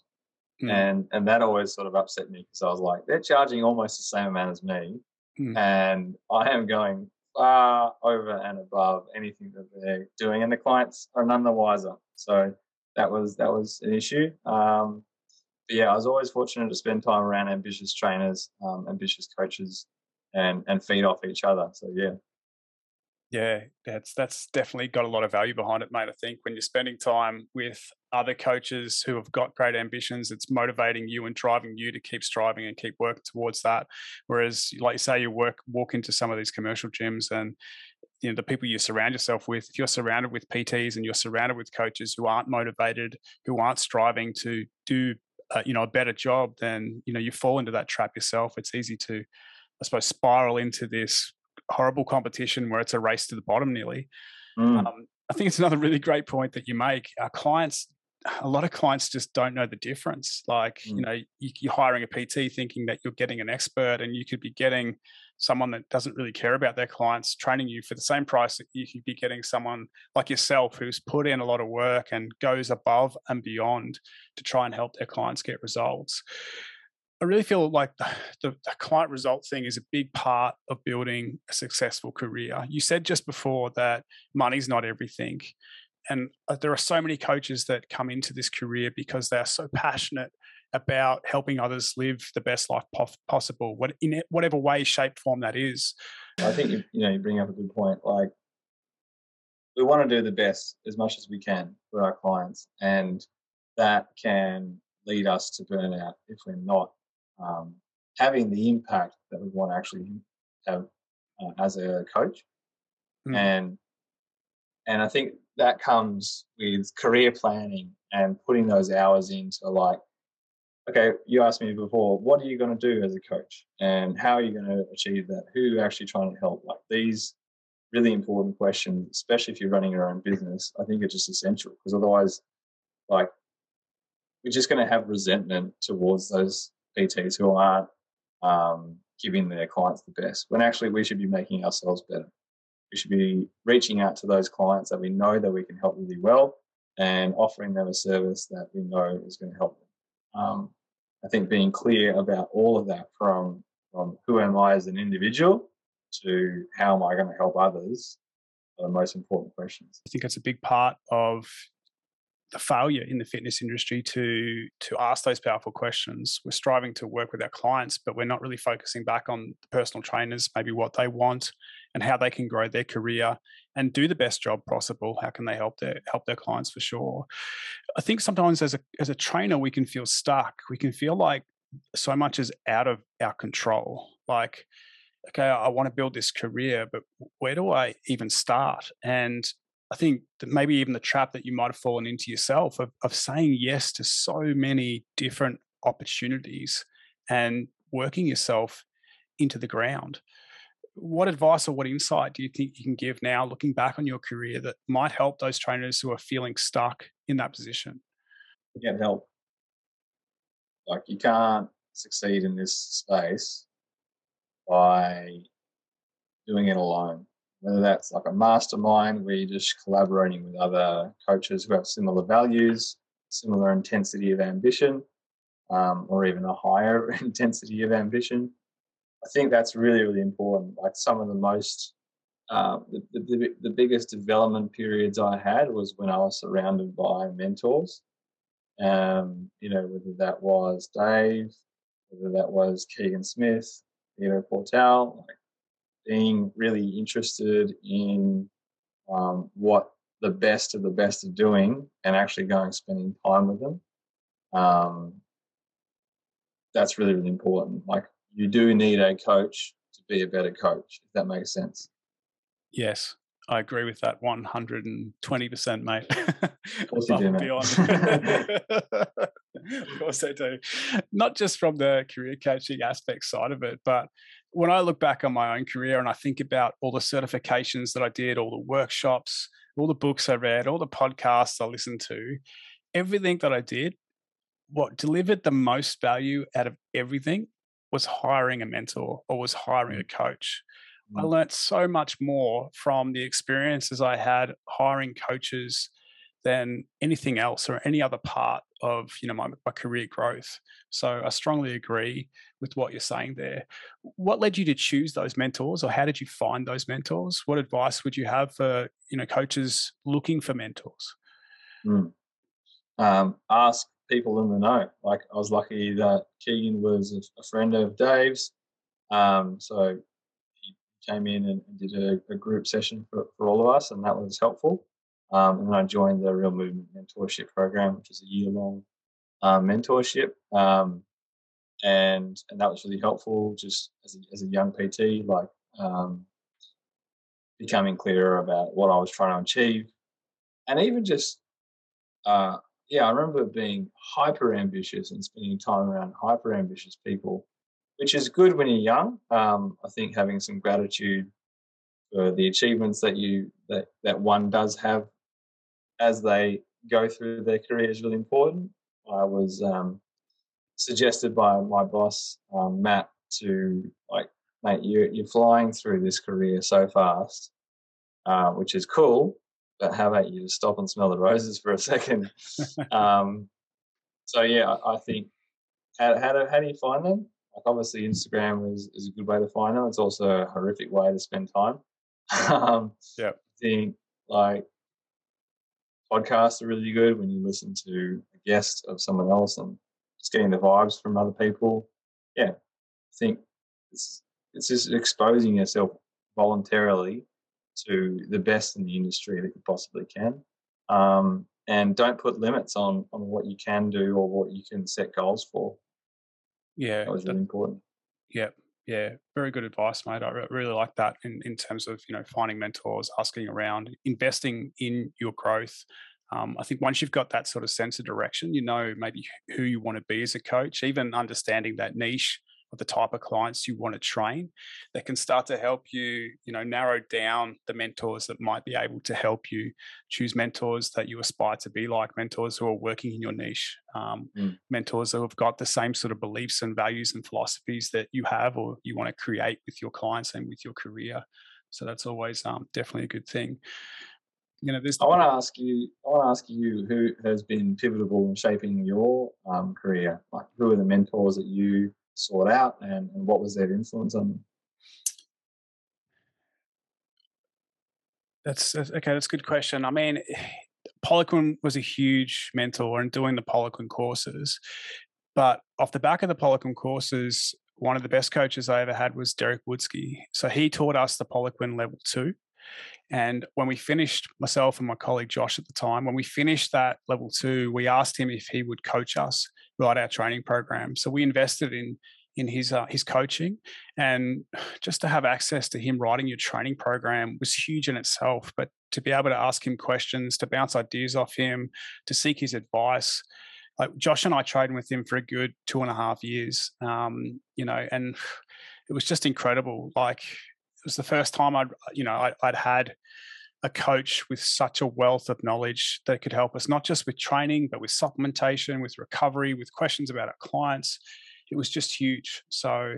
Mm. And, and that always sort of upset me because I was like, they're charging almost the same amount as me. Mm. And I am going far over and above anything that they're doing. And the clients are none the wiser. So that was, that was an issue. Um, but yeah, I was always fortunate to spend time around ambitious trainers, um, ambitious coaches, and and feed off each other. So yeah, yeah, that's that's definitely got a lot of value behind it, mate. I think when you're spending time with other coaches who have got great ambitions, it's motivating you and driving you to keep striving and keep working towards that. Whereas, like you say, you work walk into some of these commercial gyms and you know the people you surround yourself with. If you're surrounded with PTs and you're surrounded with coaches who aren't motivated, who aren't striving to do uh, you know a better job, then you know you fall into that trap yourself. It's easy to I suppose spiral into this horrible competition where it's a race to the bottom nearly. Mm. Um, I think it's another really great point that you make. Our clients, a lot of clients just don't know the difference. Like, mm. you know, you, are hiring a PT thinking that you're getting an expert and you could be getting someone that doesn't really care about their clients training you for the same price that you could be getting someone like yourself who's put in a lot of work and goes above and beyond to try and help their clients get results. I really feel like the, the, the, client result thing is a big part of building a successful career. You said just before that money's not everything. And uh, there are so many coaches that come into this career because they're so passionate about helping others live the best life possible, what, in whatever way, shape, form that is. I think you, you know you bring up a good point. Like we want to do the best as much as we can for our clients, and that can lead us to burnout if we're not um, having the impact that we want to actually have uh, as a coach. Mm. And and I think that comes with career planning and putting those hours into like, okay, you asked me before, what are you going to do as a coach, and how are you going to achieve that? Who are you actually trying to help? Like these really important questions, especially if you're running your own business. I think it's just essential because otherwise, like, we're just going to have resentment towards those PTs who aren't um, giving their clients the best when actually we should be making ourselves better. We should be reaching out to those clients that we know that we can help really well and offering them a service that we know is going to help them. Um, I think being clear about all of that from, from who am I as an individual to how am I going to help others are the most important questions. I think that's a big part of the failure in the fitness industry to to ask those powerful questions. We're striving to work with our clients, but we're not really focusing back on the personal trainers, maybe what they want and how they can grow their career and do the best job possible. How can they help their help their clients for sure? I think sometimes as a as a trainer we can feel stuck. We can feel like so much is out of our control. Like okay, I want to build this career, but where do I even start? And I think that maybe even the trap that you might have fallen into yourself of, of saying yes to so many different opportunities and working yourself into the ground. What advice or what insight do you think you can give now, looking back on your career, that might help those trainers who are feeling stuck in that position? get help. Like you can't succeed in this space by doing it alone. Whether that's like a mastermind where you're just collaborating with other coaches who have similar values, similar intensity of ambition, um, or even a higher intensity of ambition. I think that's really, really important. Like some of the most, uh, the, the, the biggest development periods I had was when I was surrounded by mentors. Um, you know, whether that was Dave, whether that was Keegan Smith, Ido Portal, like being really interested in um, what the best of the best are doing and actually going spending time with them. Um, that's really, really important. Like you do need a coach to be a better coach, if that makes sense. Yes, I agree with that 120%, mate. Of course do, mate. of course I do. Not just from the career coaching aspect side of it, but when I look back on my own career and I think about all the certifications that I did, all the workshops, all the books I read, all the podcasts I listened to, everything that I did, what delivered the most value out of everything was hiring a mentor or was hiring a coach. I mm. learned so much more from the experiences I had hiring coaches than anything else or any other part of you know my, my career growth. So I strongly agree with what you're saying there. What led you to choose those mentors, or how did you find those mentors? What advice would you have for you know coaches looking for mentors? Mm. Um, ask people in the know. Like I was lucky that Keegan was a, friend of Dave's, um, so he came in and, and did a, a, group session for, for all of us, and that was helpful. Um, and then I joined the Real Movement Mentorship Program, which is a year long um, mentorship, um, and and that was really helpful. Just as a, as a young PT, like um, becoming clearer about what I was trying to achieve, and even just uh, yeah, I remember being hyper ambitious and spending time around hyper ambitious people, which is good when you're young. Um, I think having some gratitude for the achievements that you that that one does have as they go through their career is really important. I was um, suggested by my boss um, Matt to like, mate, you're you're flying through this career so fast, uh, which is cool but how about you just stop and smell the roses for a second? um, so yeah, I, I think how, how, do, how do you find them? Like obviously Instagram is, is a good way to find them. It's also a horrific way to spend time. um, yeah. I think like podcasts are really good when you listen to a guest of someone else and just getting the vibes from other people. Yeah, I think it's it's just exposing yourself voluntarily to the best in the industry that you possibly can. Um, and don't put limits on on what you can do or what you can set goals for. Yeah, that was really important. Yeah, yeah, very good advice, mate. I really like that in in terms of you know finding mentors, asking around, investing in your growth. Um, I think once you've got that sort of sense of direction, you know maybe who you want to be as a coach, even understanding that niche of the type of clients you want to train that can start to help you you know narrow down the mentors that might be able to help you choose mentors that you aspire to be like mentors who are working in your niche um, mm. mentors who have got the same sort of beliefs and values and philosophies that you have or you want to create with your clients and with your career so that's always um, definitely a good thing you know, this. I want to ask you. I want to ask you who has been pivotal in shaping your um, career. Like, who are the mentors that you sought out, and, and what was their influence on them? That's okay. That's a good question. I mean, Poliquin was a huge mentor in doing the Poliquin courses, but off the back of the Poliquin courses, one of the best coaches I ever had was Derek Woodske. So he taught us the Poliquin level two. And when we finished, myself and my colleague Josh at the time, when we finished that level two, we asked him if he would coach us write our training program. So we invested in in his uh, his coaching, and just to have access to him writing your training program was huge in itself. But to be able to ask him questions, to bounce ideas off him, to seek his advice. Like Josh and I trained with him for a good two and a half years, um, you know, and it was just incredible. Like it was the first time I'd, you know, I, would had a coach with such a wealth of knowledge that could help us not just with training, but with supplementation, with recovery, with questions about our clients. It was just huge. So,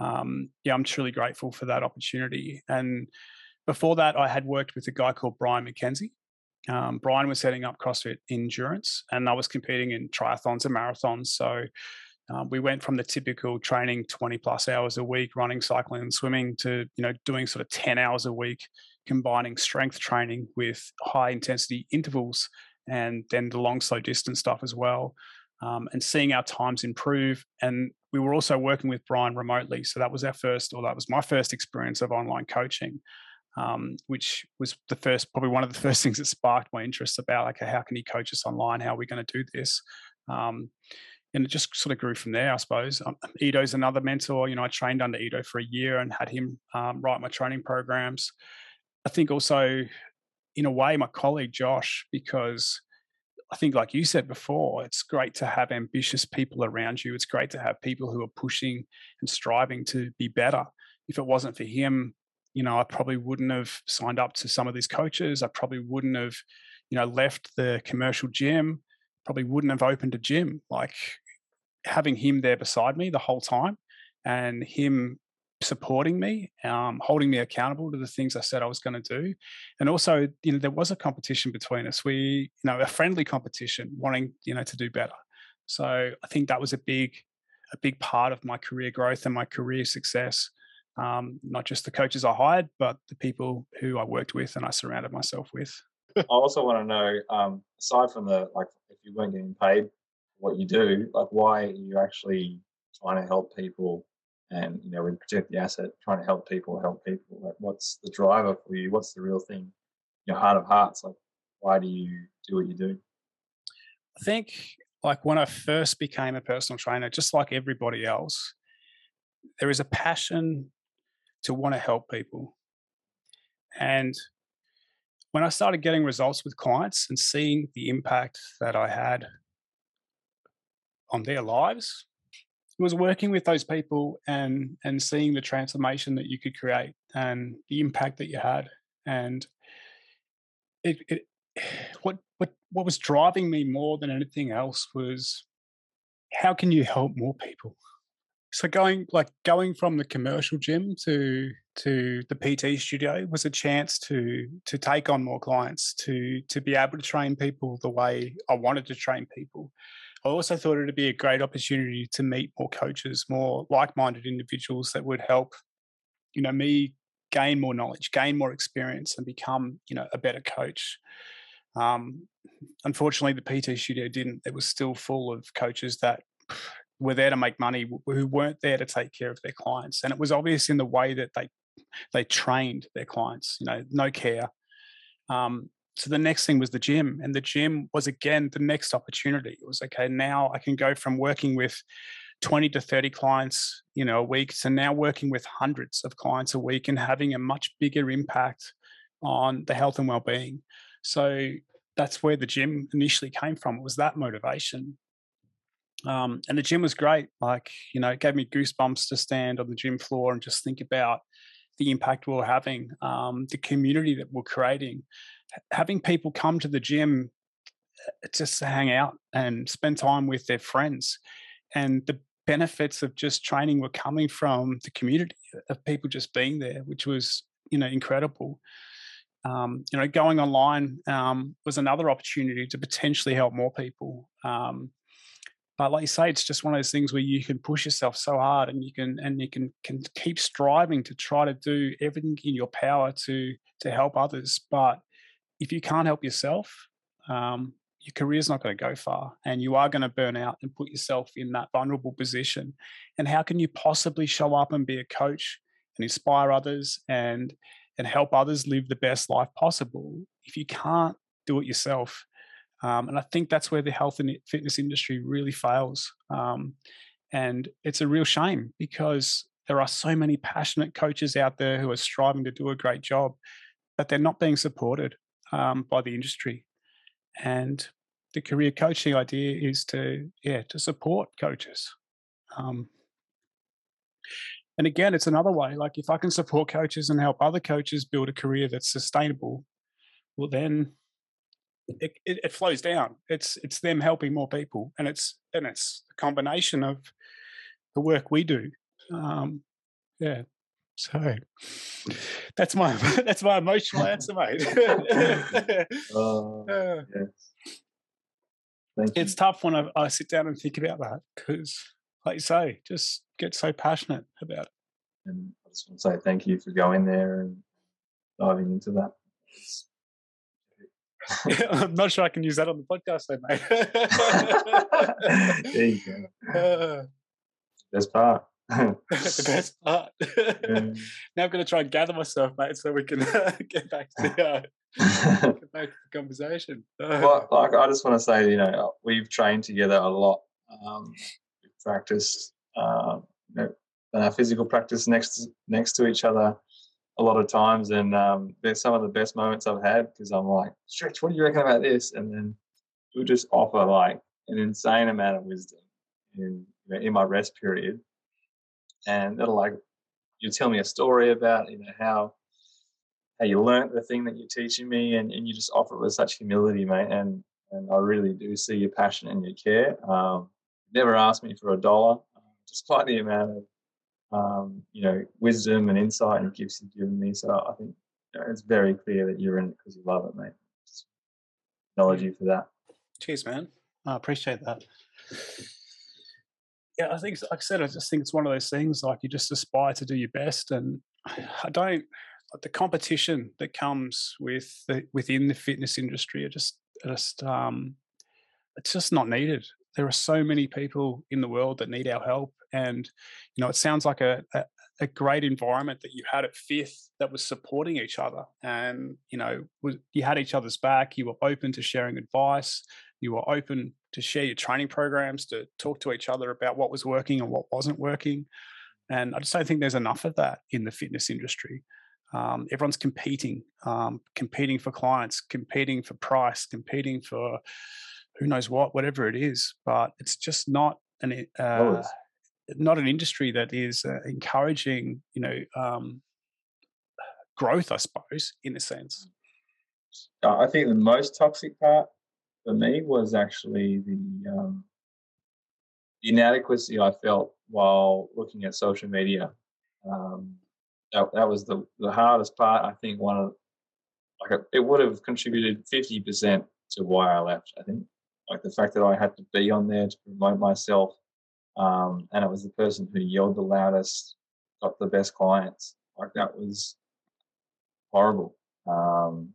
um, yeah, I'm truly grateful for that opportunity. And before that, I had worked with a guy called Brian MacKenzie. Um, Brian was setting up CrossFit endurance, and I was competing in triathlons and marathons. So um, we went from the typical training 20 plus hours a week, running, cycling, and swimming, to you know doing sort of 10 hours a week, combining strength training with high intensity intervals, and then the long, slow distance stuff as well, um, and seeing our times improve. And we were also working with Brian remotely, so that was our first, or that was my first experience of online coaching um, which was the first, probably one of the first things that sparked my interest about, like, how can he coach us online? How are we going to do this? Um, and it just sort of grew from there, I suppose. Um, Ido's another mentor. You know, I trained under Ido for a year and had him um, write my training programs. I think also, in a way, my colleague Josh, because I think, like you said before, it's great to have ambitious people around you. It's great to have people who are pushing and striving to be better. If it wasn't for him, you know, I probably wouldn't have signed up to some of these coaches. I probably wouldn't have, you know, left the commercial gym. Probably wouldn't have opened a gym. Like having him there beside me the whole time, and him supporting me, um, holding me accountable to the things I said I was going to do, and also, you know, there was a competition between us. We, you know, a friendly competition, wanting, you know, to do better. So I think that was a big, a big part of my career growth and my career success um, not just the coaches I hired, but the people who I worked with and I surrounded myself with. I also want to know, um, aside from the like, if you weren't getting paid what you do, like, why are you actually trying to help people? And you know, we protect the asset, trying to help people, help people. Like, what's the driver for you? What's the real thing? Your heart of hearts. Like, why do you do what you do? I think, like, when I first became a personal trainer, just like everybody else, there is a passion to want to help people. And when I started getting results with clients and seeing the impact that I had on their lives, it was working with those people and and seeing the transformation that you could create and the impact that you had. And it, it what what what was driving me more than anything else was how can you help more people? So going like going from the commercial gym to to the PT studio was a chance to to take on more clients, to to be able to train people the way I wanted to train people. I also thought it'd be a great opportunity to meet more coaches, more like-minded individuals that would help, you know, me gain more knowledge, gain more experience, and become, you know, a better coach. Um, unfortunately, the PT studio didn't. It was still full of coaches that were there to make money who weren't there to take care of their clients and it was obvious in the way that they they trained their clients you know no care um, so the next thing was the gym and the gym was again the next opportunity it was okay now i can go from working with 20 to 30 clients you know a week to now working with hundreds of clients a week and having a much bigger impact on the health and well-being so that's where the gym initially came from it was that motivation um, and the gym was great. Like, you know, it gave me goosebumps to stand on the gym floor and just think about the impact we are having, um, the community that we're creating. Having people come to the gym uh, just to hang out and spend time with their friends. And the benefits of just training were coming from the community of people just being there, which was, you know, incredible. Um, you know, going online um, was another opportunity to potentially help more people. Um, but like you say, it's just one of those things where you can push yourself so hard, and you can and you can can keep striving to try to do everything in your power to to help others. But if you can't help yourself, um, your career is not going to go far, and you are going to burn out and put yourself in that vulnerable position. And how can you possibly show up and be a coach and inspire others and and help others live the best life possible if you can't do it yourself? Um, and I think that's where the health and fitness industry really fails. Um, and it's a real shame because there are so many passionate coaches out there who are striving to do a great job, but they're not being supported um, by the industry. And the career coaching idea is to, yeah, to support coaches. Um, and again, it's another way. Like if I can support coaches and help other coaches build a career that's sustainable, well then it, it, it, flows down. It's it's them helping more people, and it's and it's a combination of the work we do. Um, yeah. So that's my that's my emotional answer, mate. uh, yes. it's tough when I, I sit down and think about that because, like you say, just get so passionate about it. And I just want to say thank you for going there and diving into that. I'm not sure I can use that on the podcast, though, mate. there you go. Uh, Best part. the best part. Yeah. now I'm going to try and gather myself, mate, so we can uh, get back to the, uh, get back to the conversation. well, like I just want to say, you know, we've trained together a lot. Um, we've practiced, um, you know, our physical practice next next to each other a lot of times, and um, they're some of the best moments I've had because I'm like, Stretch, what do you reckon about this? And then we just offer like an insane amount of wisdom in you know, in my rest period, and it'll like you tell me a story about you know how how you learnt the thing that you're teaching me, and, and you just offer it with such humility, mate. And and I really do see your passion and your care. Um, never asked me for a dollar, despite the amount of um, you know, wisdom and insight and gifts you've given me. So I think you know, it's very clear that you're in it because you love it, mate. Just acknowledge you for that. Cheers, man. I appreciate that. Yeah, I think, like I said, I just think it's one of those things. Like you just aspire to do your best, and I don't. The competition that comes with the, within the fitness industry, are just, just, um, it's just not needed there are so many people in the world that need our help and you know it sounds like a, a, a great environment that you had at fifth that was supporting each other and you know you had each other's back you were open to sharing advice you were open to share your training programs to talk to each other about what was working and what wasn't working and i just don't think there's enough of that in the fitness industry um, everyone's competing um, competing for clients competing for price competing for who knows what, whatever it is. But it's just not an uh, not an industry that is uh, encouraging, you know, um, growth. I suppose, in a sense. I think the most toxic part for me was actually the um, the inadequacy I felt while looking at social media. Um, that, that was the, the hardest part. I think one of like it would have contributed fifty percent to why I left. I think like the fact that I had to be on there to promote myself, um, and it was the person who yelled the loudest, got the best clients. Like that was horrible. Um,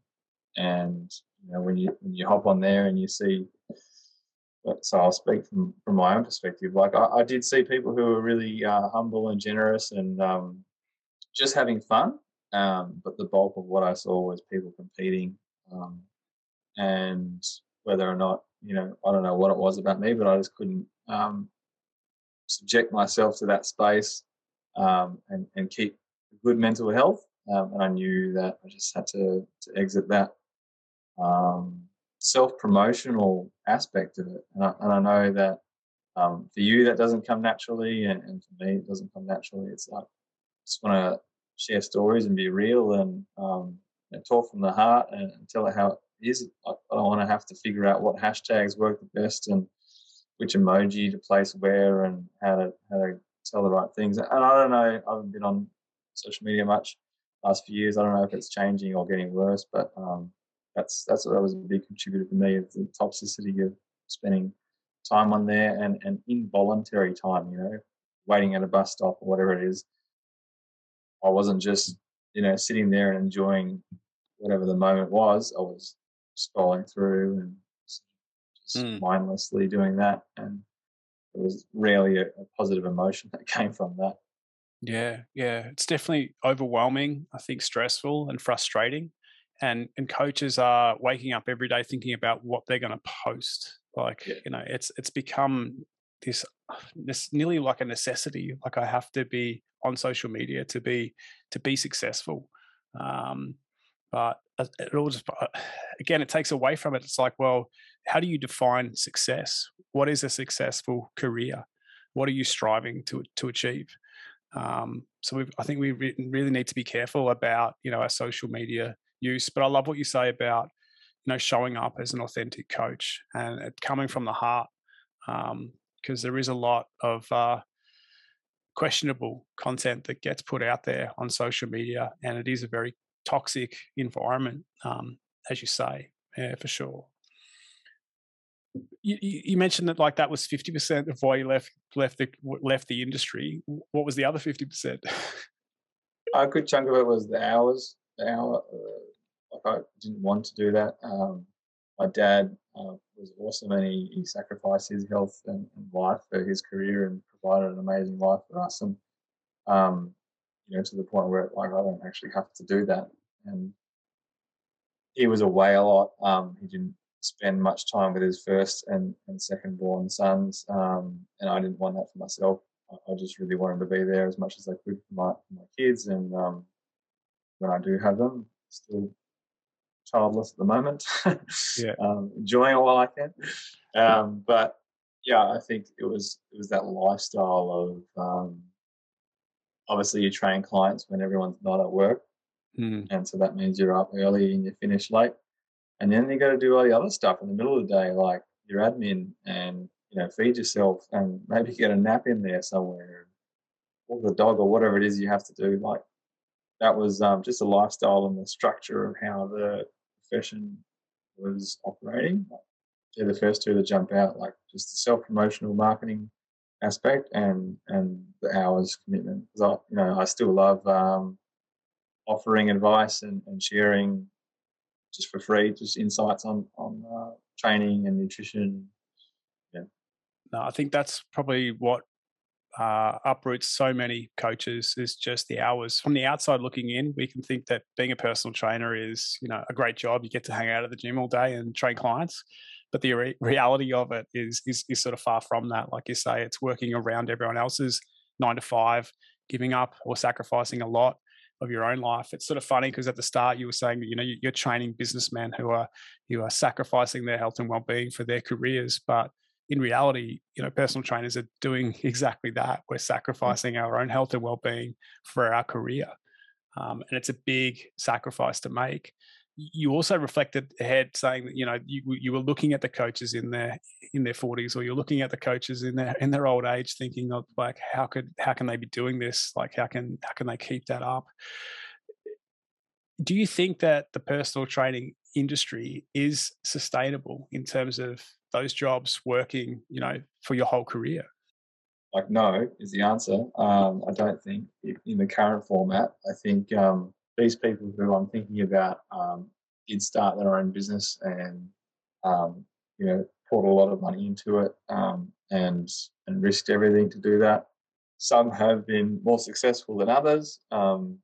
and you know when you when you hop on there and you see, so I'll speak from from my own perspective. Like I, I did see people who were really uh, humble and generous and um, just having fun. Um, but the bulk of what I saw was people competing, um, and whether or not you know, I don't know what it was about me, but I just couldn't um, subject myself to that space um, and, and keep good mental health. Um, and I knew that I just had to, to exit that um, self promotional aspect of it. And I, and I know that um, for you, that doesn't come naturally. And, and, for me, it doesn't come naturally. It's like, I just want to share stories and be real and, um, and talk from the heart and, and tell it how is I don't want to have to figure out what hashtags work the best and which emoji to place where and how to how to tell the right things. And I don't know. I haven't been on social media much last few years. I don't know if it's changing or getting worse, but um, that's that's that was a big contributor for me. It's the toxicity of spending time on there and and involuntary time. You know, waiting at a bus stop or whatever it is. I wasn't just you know sitting there and enjoying whatever the moment was. I was scrolling through and just mm. mindlessly doing that. And it was rarely a, a positive emotion that came from that. Yeah, yeah, it's definitely overwhelming. I think stressful and frustrating, and and coaches are waking up every day thinking about what they're going to post. Like yeah. you know, it's it's become this this nearly like a necessity. Like I have to be on social media to be to be successful. Um, but it all just uh, again it takes away from it it's like well how do you define success what is a successful career what are you striving to to achieve um, so i think we re- really need to be careful about you know our social media use. But I love what you say about you know showing up as an authentic coach and it coming from the heart because um, there is a lot of uh, questionable content that gets put out there on social media and it is a very toxic environment um, as you say. Yeah for sure. You, you, mentioned that like that was 50% of why you left left the left the industry. What was the other 50% a good chunk of it was the hours hour uh, like I didn't want to do that. Um, my dad uh, was awesome and he, he sacrificed his health and, and, life for his career and provided an amazing life for us. And, um, you know, to the point where like I don't actually have to do that. And he was away a lot. Um, he didn't spend much time with his first and, and second born sons. Um, and I didn't want that for myself. I, just really wanted to be there as much as I could for my, for my kids. And um, when I do have them, still childless at the moment. yeah. um, enjoying it while I can. Um, but yeah, I think it was it was that lifestyle of um, obviously you train clients when everyone's not at work, mm. and so that means you're up early and you finish late, and then you got to do all the other stuff in the middle of the day, like your admin and you know feed yourself and maybe get a nap in there somewhere, or the dog or whatever it is you have to do. Like that was um, just a lifestyle and the structure of how the profession was operating. They're the first two to jump out, like just the self promotional marketing aspect and and the hours commitment. Because I, you know, I still love um, offering advice and, and sharing just for free, just insights on on uh, training and nutrition. Yeah. No, I think that's probably what uh, uproots so many coaches is just the hours. From the outside looking in, we can think that being a personal trainer is, you know, a great job. You get to hang out at the gym all day and train clients, but the re- reality of it is, is is sort of far from that. Like you say, it's working around everyone else's nine to five, giving up or sacrificing a lot of your own life. It's sort of funny because at the start you were saying that you know you're training businessmen who are you are sacrificing their health and well being for their careers, but in reality, you know, personal trainers are doing exactly that. We're sacrificing our own health and well-being for our career, um, and it's a big sacrifice to make. You also reflected ahead, saying that you know you you were looking at the coaches in their in their forties, or you're looking at the coaches in their in their old age, thinking of like how could how can they be doing this? Like how can how can they keep that up? Do you think that the personal training industry is sustainable in terms of those jobs working, you know, for your whole career? Like, no, is the answer. Um, I don't think in the current format. I think um, these people who I'm thinking about um, did start their own business and, um, you know, poured a lot of money into it um, and and risked everything to do that. Some have been more successful than others. Um,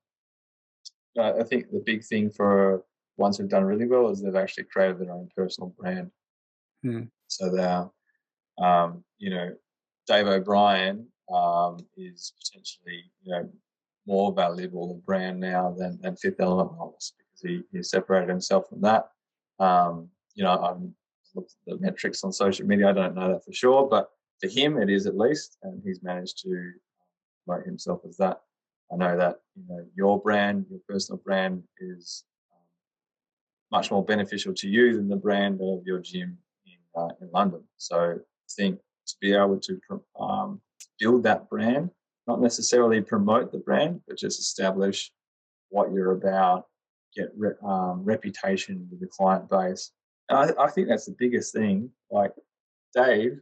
I think the big thing for ones who've done really well is they've actually created their own personal brand. Mm. So they're, um, you know, Dave O'Brien um, is potentially, you know, more valuable brand now than, than Fifth Element models because he, he separated himself from that. Um, you know, I've looked at the metrics on social media. I don't know that for sure, but for him, it is at least, and he's managed to promote himself as that. I know that you know your brand, your personal brand, is um, much more beneficial to you than the brand of your gym uh, in London. So I think to be able to um, build that brand, not necessarily promote the brand, but just establish what you're about, get re- um, reputation with the client base. And I, I, think that's the biggest thing. Like Dave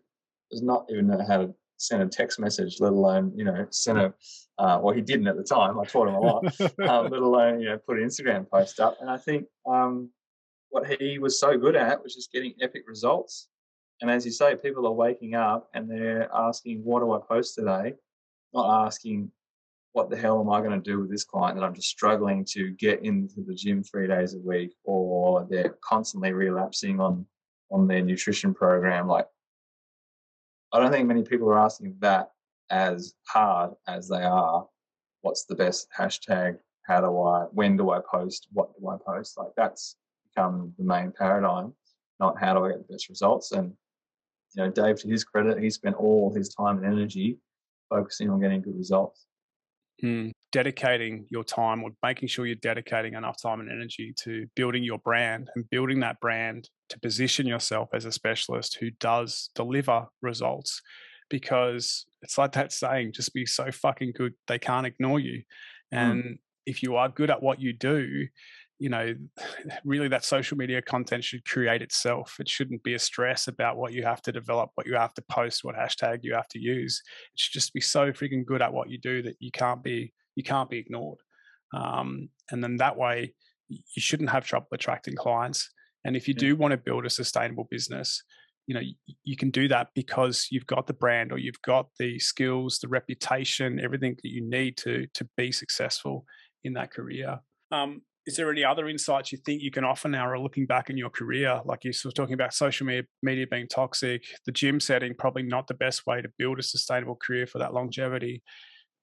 does not even know how to send a text message, let alone you know send a. Uh, well, he didn't at the time. I taught him a lot. um, let alone you know put an Instagram post up. And I think um, what he was so good at was just getting epic results. And as you say, people are waking up and they're asking, What do I post today? Not asking, What the hell am I going to do with this client that I'm just struggling to get into the gym three days a week, or they're constantly relapsing on, on their nutrition program? Like, I don't think many people are asking that as hard as they are. What's the best hashtag? How do I, when do I post? What do I post? Like, that's become the main paradigm, not how do I get the best results. And, you know, Dave, to his credit, he spent all his time and energy focusing on getting good results. Mm. dedicating your time or making sure you're dedicating enough time and energy to building your brand and building that brand to position yourself as a specialist who does deliver results because it's like that saying just be so fucking good they can't ignore you hmm. and mm. if you are good at what you do you know really that social media content should create itself. It shouldn't be a stress about what you have to develop what you have to post what hashtag you have to use. It should just be so freaking good at what you do that you can't be you can't be ignored. Um, and then that way you shouldn't have trouble attracting clients. And if you do want to build a sustainable business you know you can do that because you've got the brand or you've got the skills the reputation everything that you need to to be successful in that career. Um, is there any other insights you think you can offer now or looking back in your career? Like you were talking about social media, media being toxic the gym setting probably not the best way to build a sustainable career for that longevity.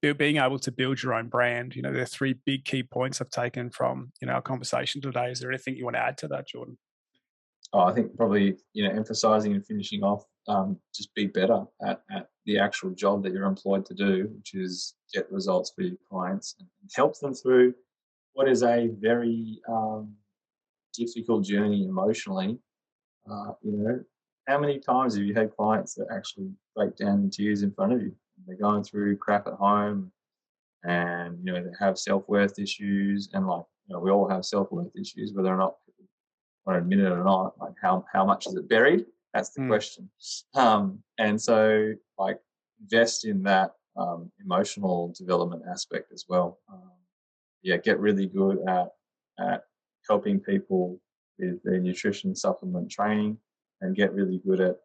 Being able to build your own brand you know there are three big key points i've taken from you know our conversation today. Is there anything you want to add to that jordan? Oh, I think probably you know emphasizing and finishing off, um, just be better at, at the actual job that you're employed to do, which is get results for your clients and help them through what is a very um, difficult journey emotionally. Uh, you know, how many times have you had clients that actually break down in tears in front of you? They're going through crap at home, and you know they have self worth issues, and like you know we all have self worth issues, whether or not want to admit it or not, like how, how much is it buried? That's the mm. question. Um, and so like invest in that um, emotional development aspect as well. Um, yeah, get really good at, at helping people with their nutrition supplement training and get really good at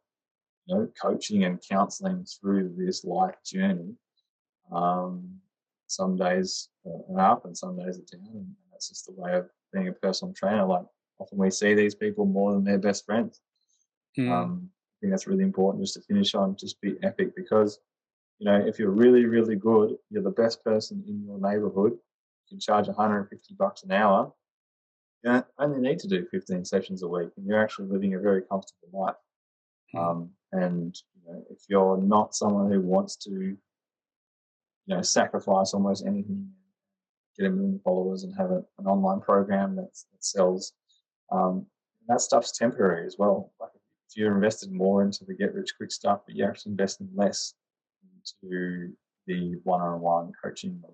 you know coaching and counseling through this life journey. Um, some days are up and some days are down, and that's just the way of being a personal trainer. Like often we see these people more than their best friends. Mm. Um, I think that's really important just to finish on, just be epic because, you know, if you're really, really good, you're the best person in your neighborhood, can charge 150 bucks an hour. You only need to do 15 sessions a week and you're actually living a very comfortable life. Mm. Um, and you know, if you're not someone who wants to, you know, sacrifice almost anything, get a million followers and have a, an online program that, that sells um, that stuff's temporary as well. Like if you're invested more into the get rich quick stuff, but you're actually investing less into the one-on-one coaching of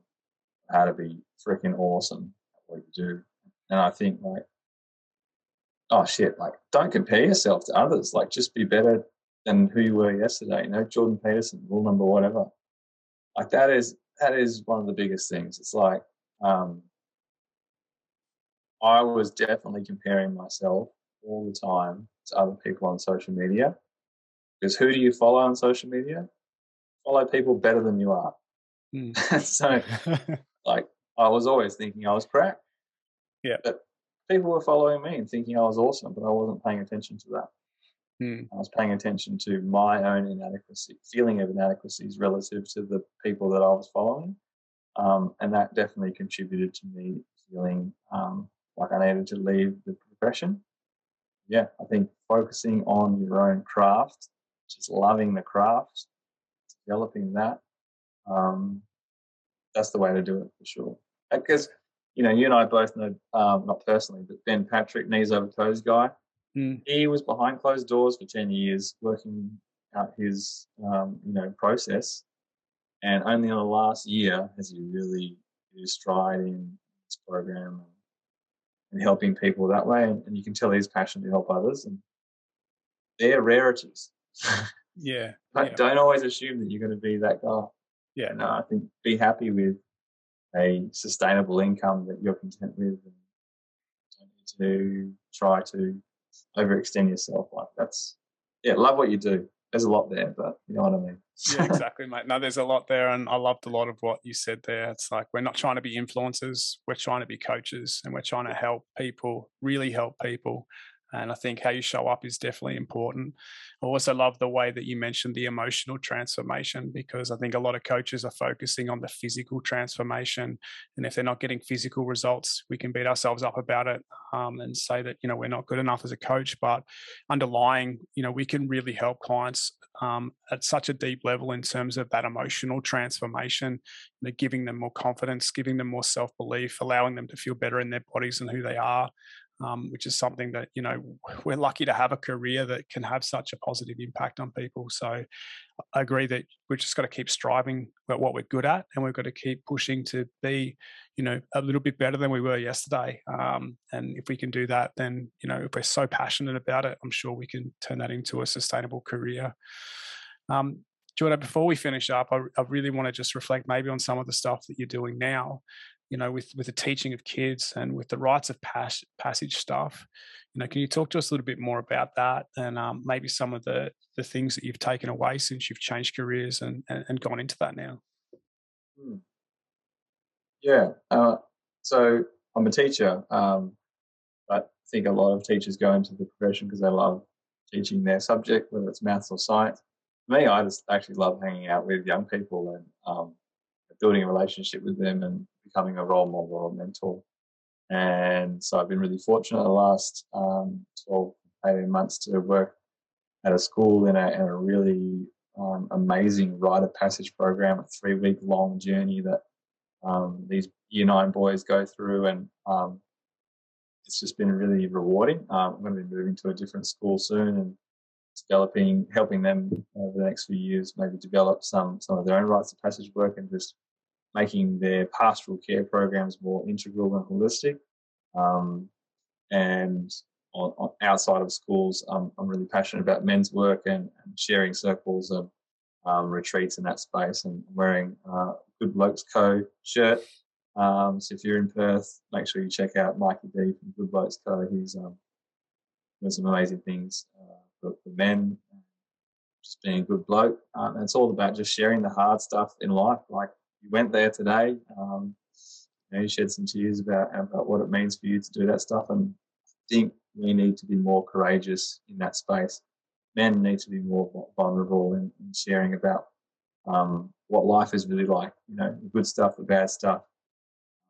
how to be freaking awesome at what you do. And I think like, oh shit, like don't compare yourself to others. Like just be better than who you were yesterday. You know, Jordan Peterson, rule number whatever. Like that is that is one of the biggest things. It's like um, I was definitely comparing myself all the time to other people on social media. Because who do you follow on social media? Follow people better than you are. Mm. so, like, I was always thinking I was crap. Yeah. But people were following me and thinking I was awesome, but I wasn't paying attention to that. Mm. I was paying attention to my own inadequacy, feeling of inadequacies relative to the people that I was following. Um, and that definitely contributed to me feeling um, like I needed to leave the profession. Yeah, I think focusing on your own craft, just loving the craft, developing that, um, that's the way to do it for sure. Because, you know, you and I both know, um, not personally, but Ben Patrick, knees over toes guy, mm. he was behind closed doors for 10 years working out his, um, you know, process. And only in the last year has he really hit his stride in this program and helping people that way. And, you can tell he's passionate to help others. And they're rarities. yeah. yeah. Don't always assume that you're going to be that guy. Yeah. No, I think be happy with a sustainable income that you're content with and don't need to try to overextend yourself. Like that's, yeah, love what you do. There's a lot there, but you know what I mean yeah, exactly, mate. No, there's a lot there, and I loved a lot of what you said there. It's like we're not trying to be influencers; we're trying to be coaches, and we're trying to help people, really help people. And I think how you show up is definitely important. I also love the way that you mentioned the emotional transformation because I think a lot of coaches are focusing on the physical transformation. And if they're not getting physical results, we can beat ourselves up about it um, and say that, you know, we're not good enough as a coach. But underlying, you know, we can really help clients um, at such a deep level in terms of that emotional transformation, you know, giving them more confidence, giving them more self belief, allowing them to feel better in their bodies and who they are, um, which is something that you know we're lucky to have a career that can have such a positive impact on people. So I agree that we've just got to keep striving at what we're good at, and we've got to keep pushing to be, you know, a little bit better than we were yesterday. Um, and if we can do that, then you know, if we're so passionate about it, I'm sure we can turn that into a sustainable career. Um, Jordan, before we finish up, I, I really want to just reflect maybe on some of the stuff that you're doing now you know, with with the teaching of kids and with the rites of pas- passage stuff. You know, can you talk to us a little bit more about that and um, maybe some of the the things that you've taken away since you've changed careers and and, and gone into that now? Hmm. Yeah. Uh, so I'm a teacher. Um, I think a lot of teachers go into the profession because they love teaching their subject, whether it's maths or science. For me, I just actually love hanging out with young people and um, building a relationship with them and becoming a role model or a mentor. And so I've been really fortunate the last um, 12, 18 months to work at a school in a, in a really um, amazing rite of passage program, a three week long journey that um, these year nine boys go through. And um, it's just been really rewarding. Um, I'm going to be moving to a different school soon and developing, helping them over the next few years, maybe develop some, some of their own rites of passage work and just making their pastoral care programs more integral and holistic. Um, and on, on, outside of schools, um, I'm really passionate about men's work and, and sharing circles and um, retreats in that space. And wearing uh, Good Blokes Co. shirt. Um, so if you're in Perth, make sure you check out Mikey D from Good Blokes Co. He's um, doing some amazing things uh, for, for men just being a good bloke. Um, and it's all about just sharing the hard stuff in life, like you went there today. Um, you, know, you shed some tears about about what it means for you to do that stuff, and I think we need to be more courageous in that space. Men need to be more vulnerable in, in sharing about um, what life is really like. You know, the good stuff, the bad stuff.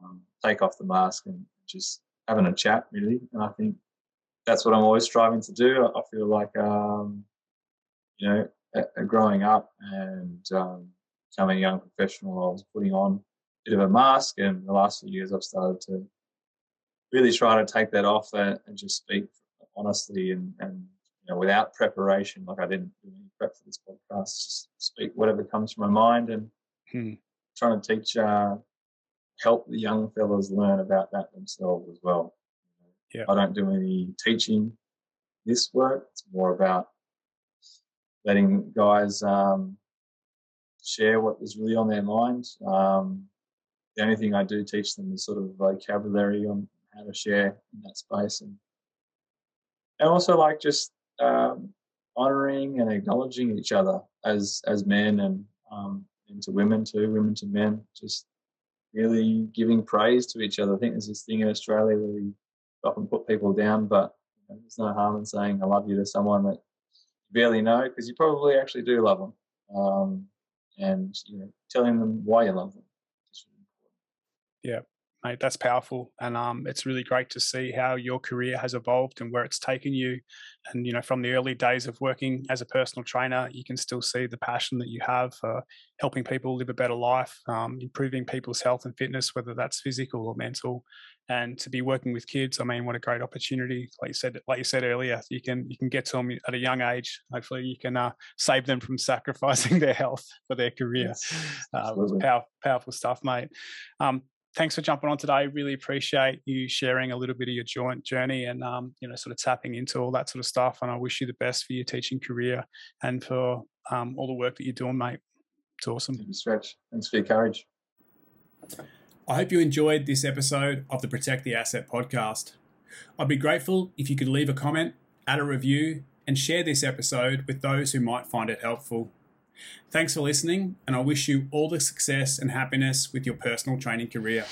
Um, take off the mask and just having a chat, really. And I think that's what I'm always striving to do. I feel like, um, you know, growing up and um, becoming a young professional, I was putting on a bit of a mask. And the last few years, I've started to really try to take that off and, and just speak honestly and, and you know, without preparation. Like I didn't do any prep for this podcast, just speak whatever comes to my mind and hmm. trying to teach, uh, help the young fellas learn about that themselves as well. Yeah. I don't do any teaching this work. It's more about letting guys um, share what is really on their mind. Um, the only thing I do teach them is sort of vocabulary on how to share in that space, and and also like just um, honoring and acknowledging each other as as men and um, into women too, women to men, just really giving praise to each other. I think there's this thing in Australia where we often put people down, but you know, there's no harm in saying I love you to someone that you barely know because you probably actually do love them. Um, and you know telling them why you love them. Yeah, mate, that's powerful, and um, it's really great to see how your career has evolved and where it's taken you. And you know, from the early days of working as a personal trainer, you can still see the passion that you have for helping people live a better life, um, improving people's health and fitness, whether that's physical or mental. And to be working with kids, I mean, what a great opportunity! Like you said, like you said earlier, you can you can get to them at a young age. Hopefully, you can uh, save them from sacrificing their health for their career. Yes, uh, powerful, powerful stuff, mate. Um, thanks for jumping on today. Really appreciate you sharing a little bit of your joint journey and um, you know sort of tapping into all that sort of stuff. And I wish you the best for your teaching career and for um, all the work that you're doing, mate. It's awesome. Thank you, Stretch. Thanks for your courage. I hope you enjoyed this episode of the Protect the Asset podcast. I'd be grateful if you could leave a comment, add a review, and share this episode with those who might find it helpful. Thanks for listening, and I wish you all the success and happiness with your personal training career.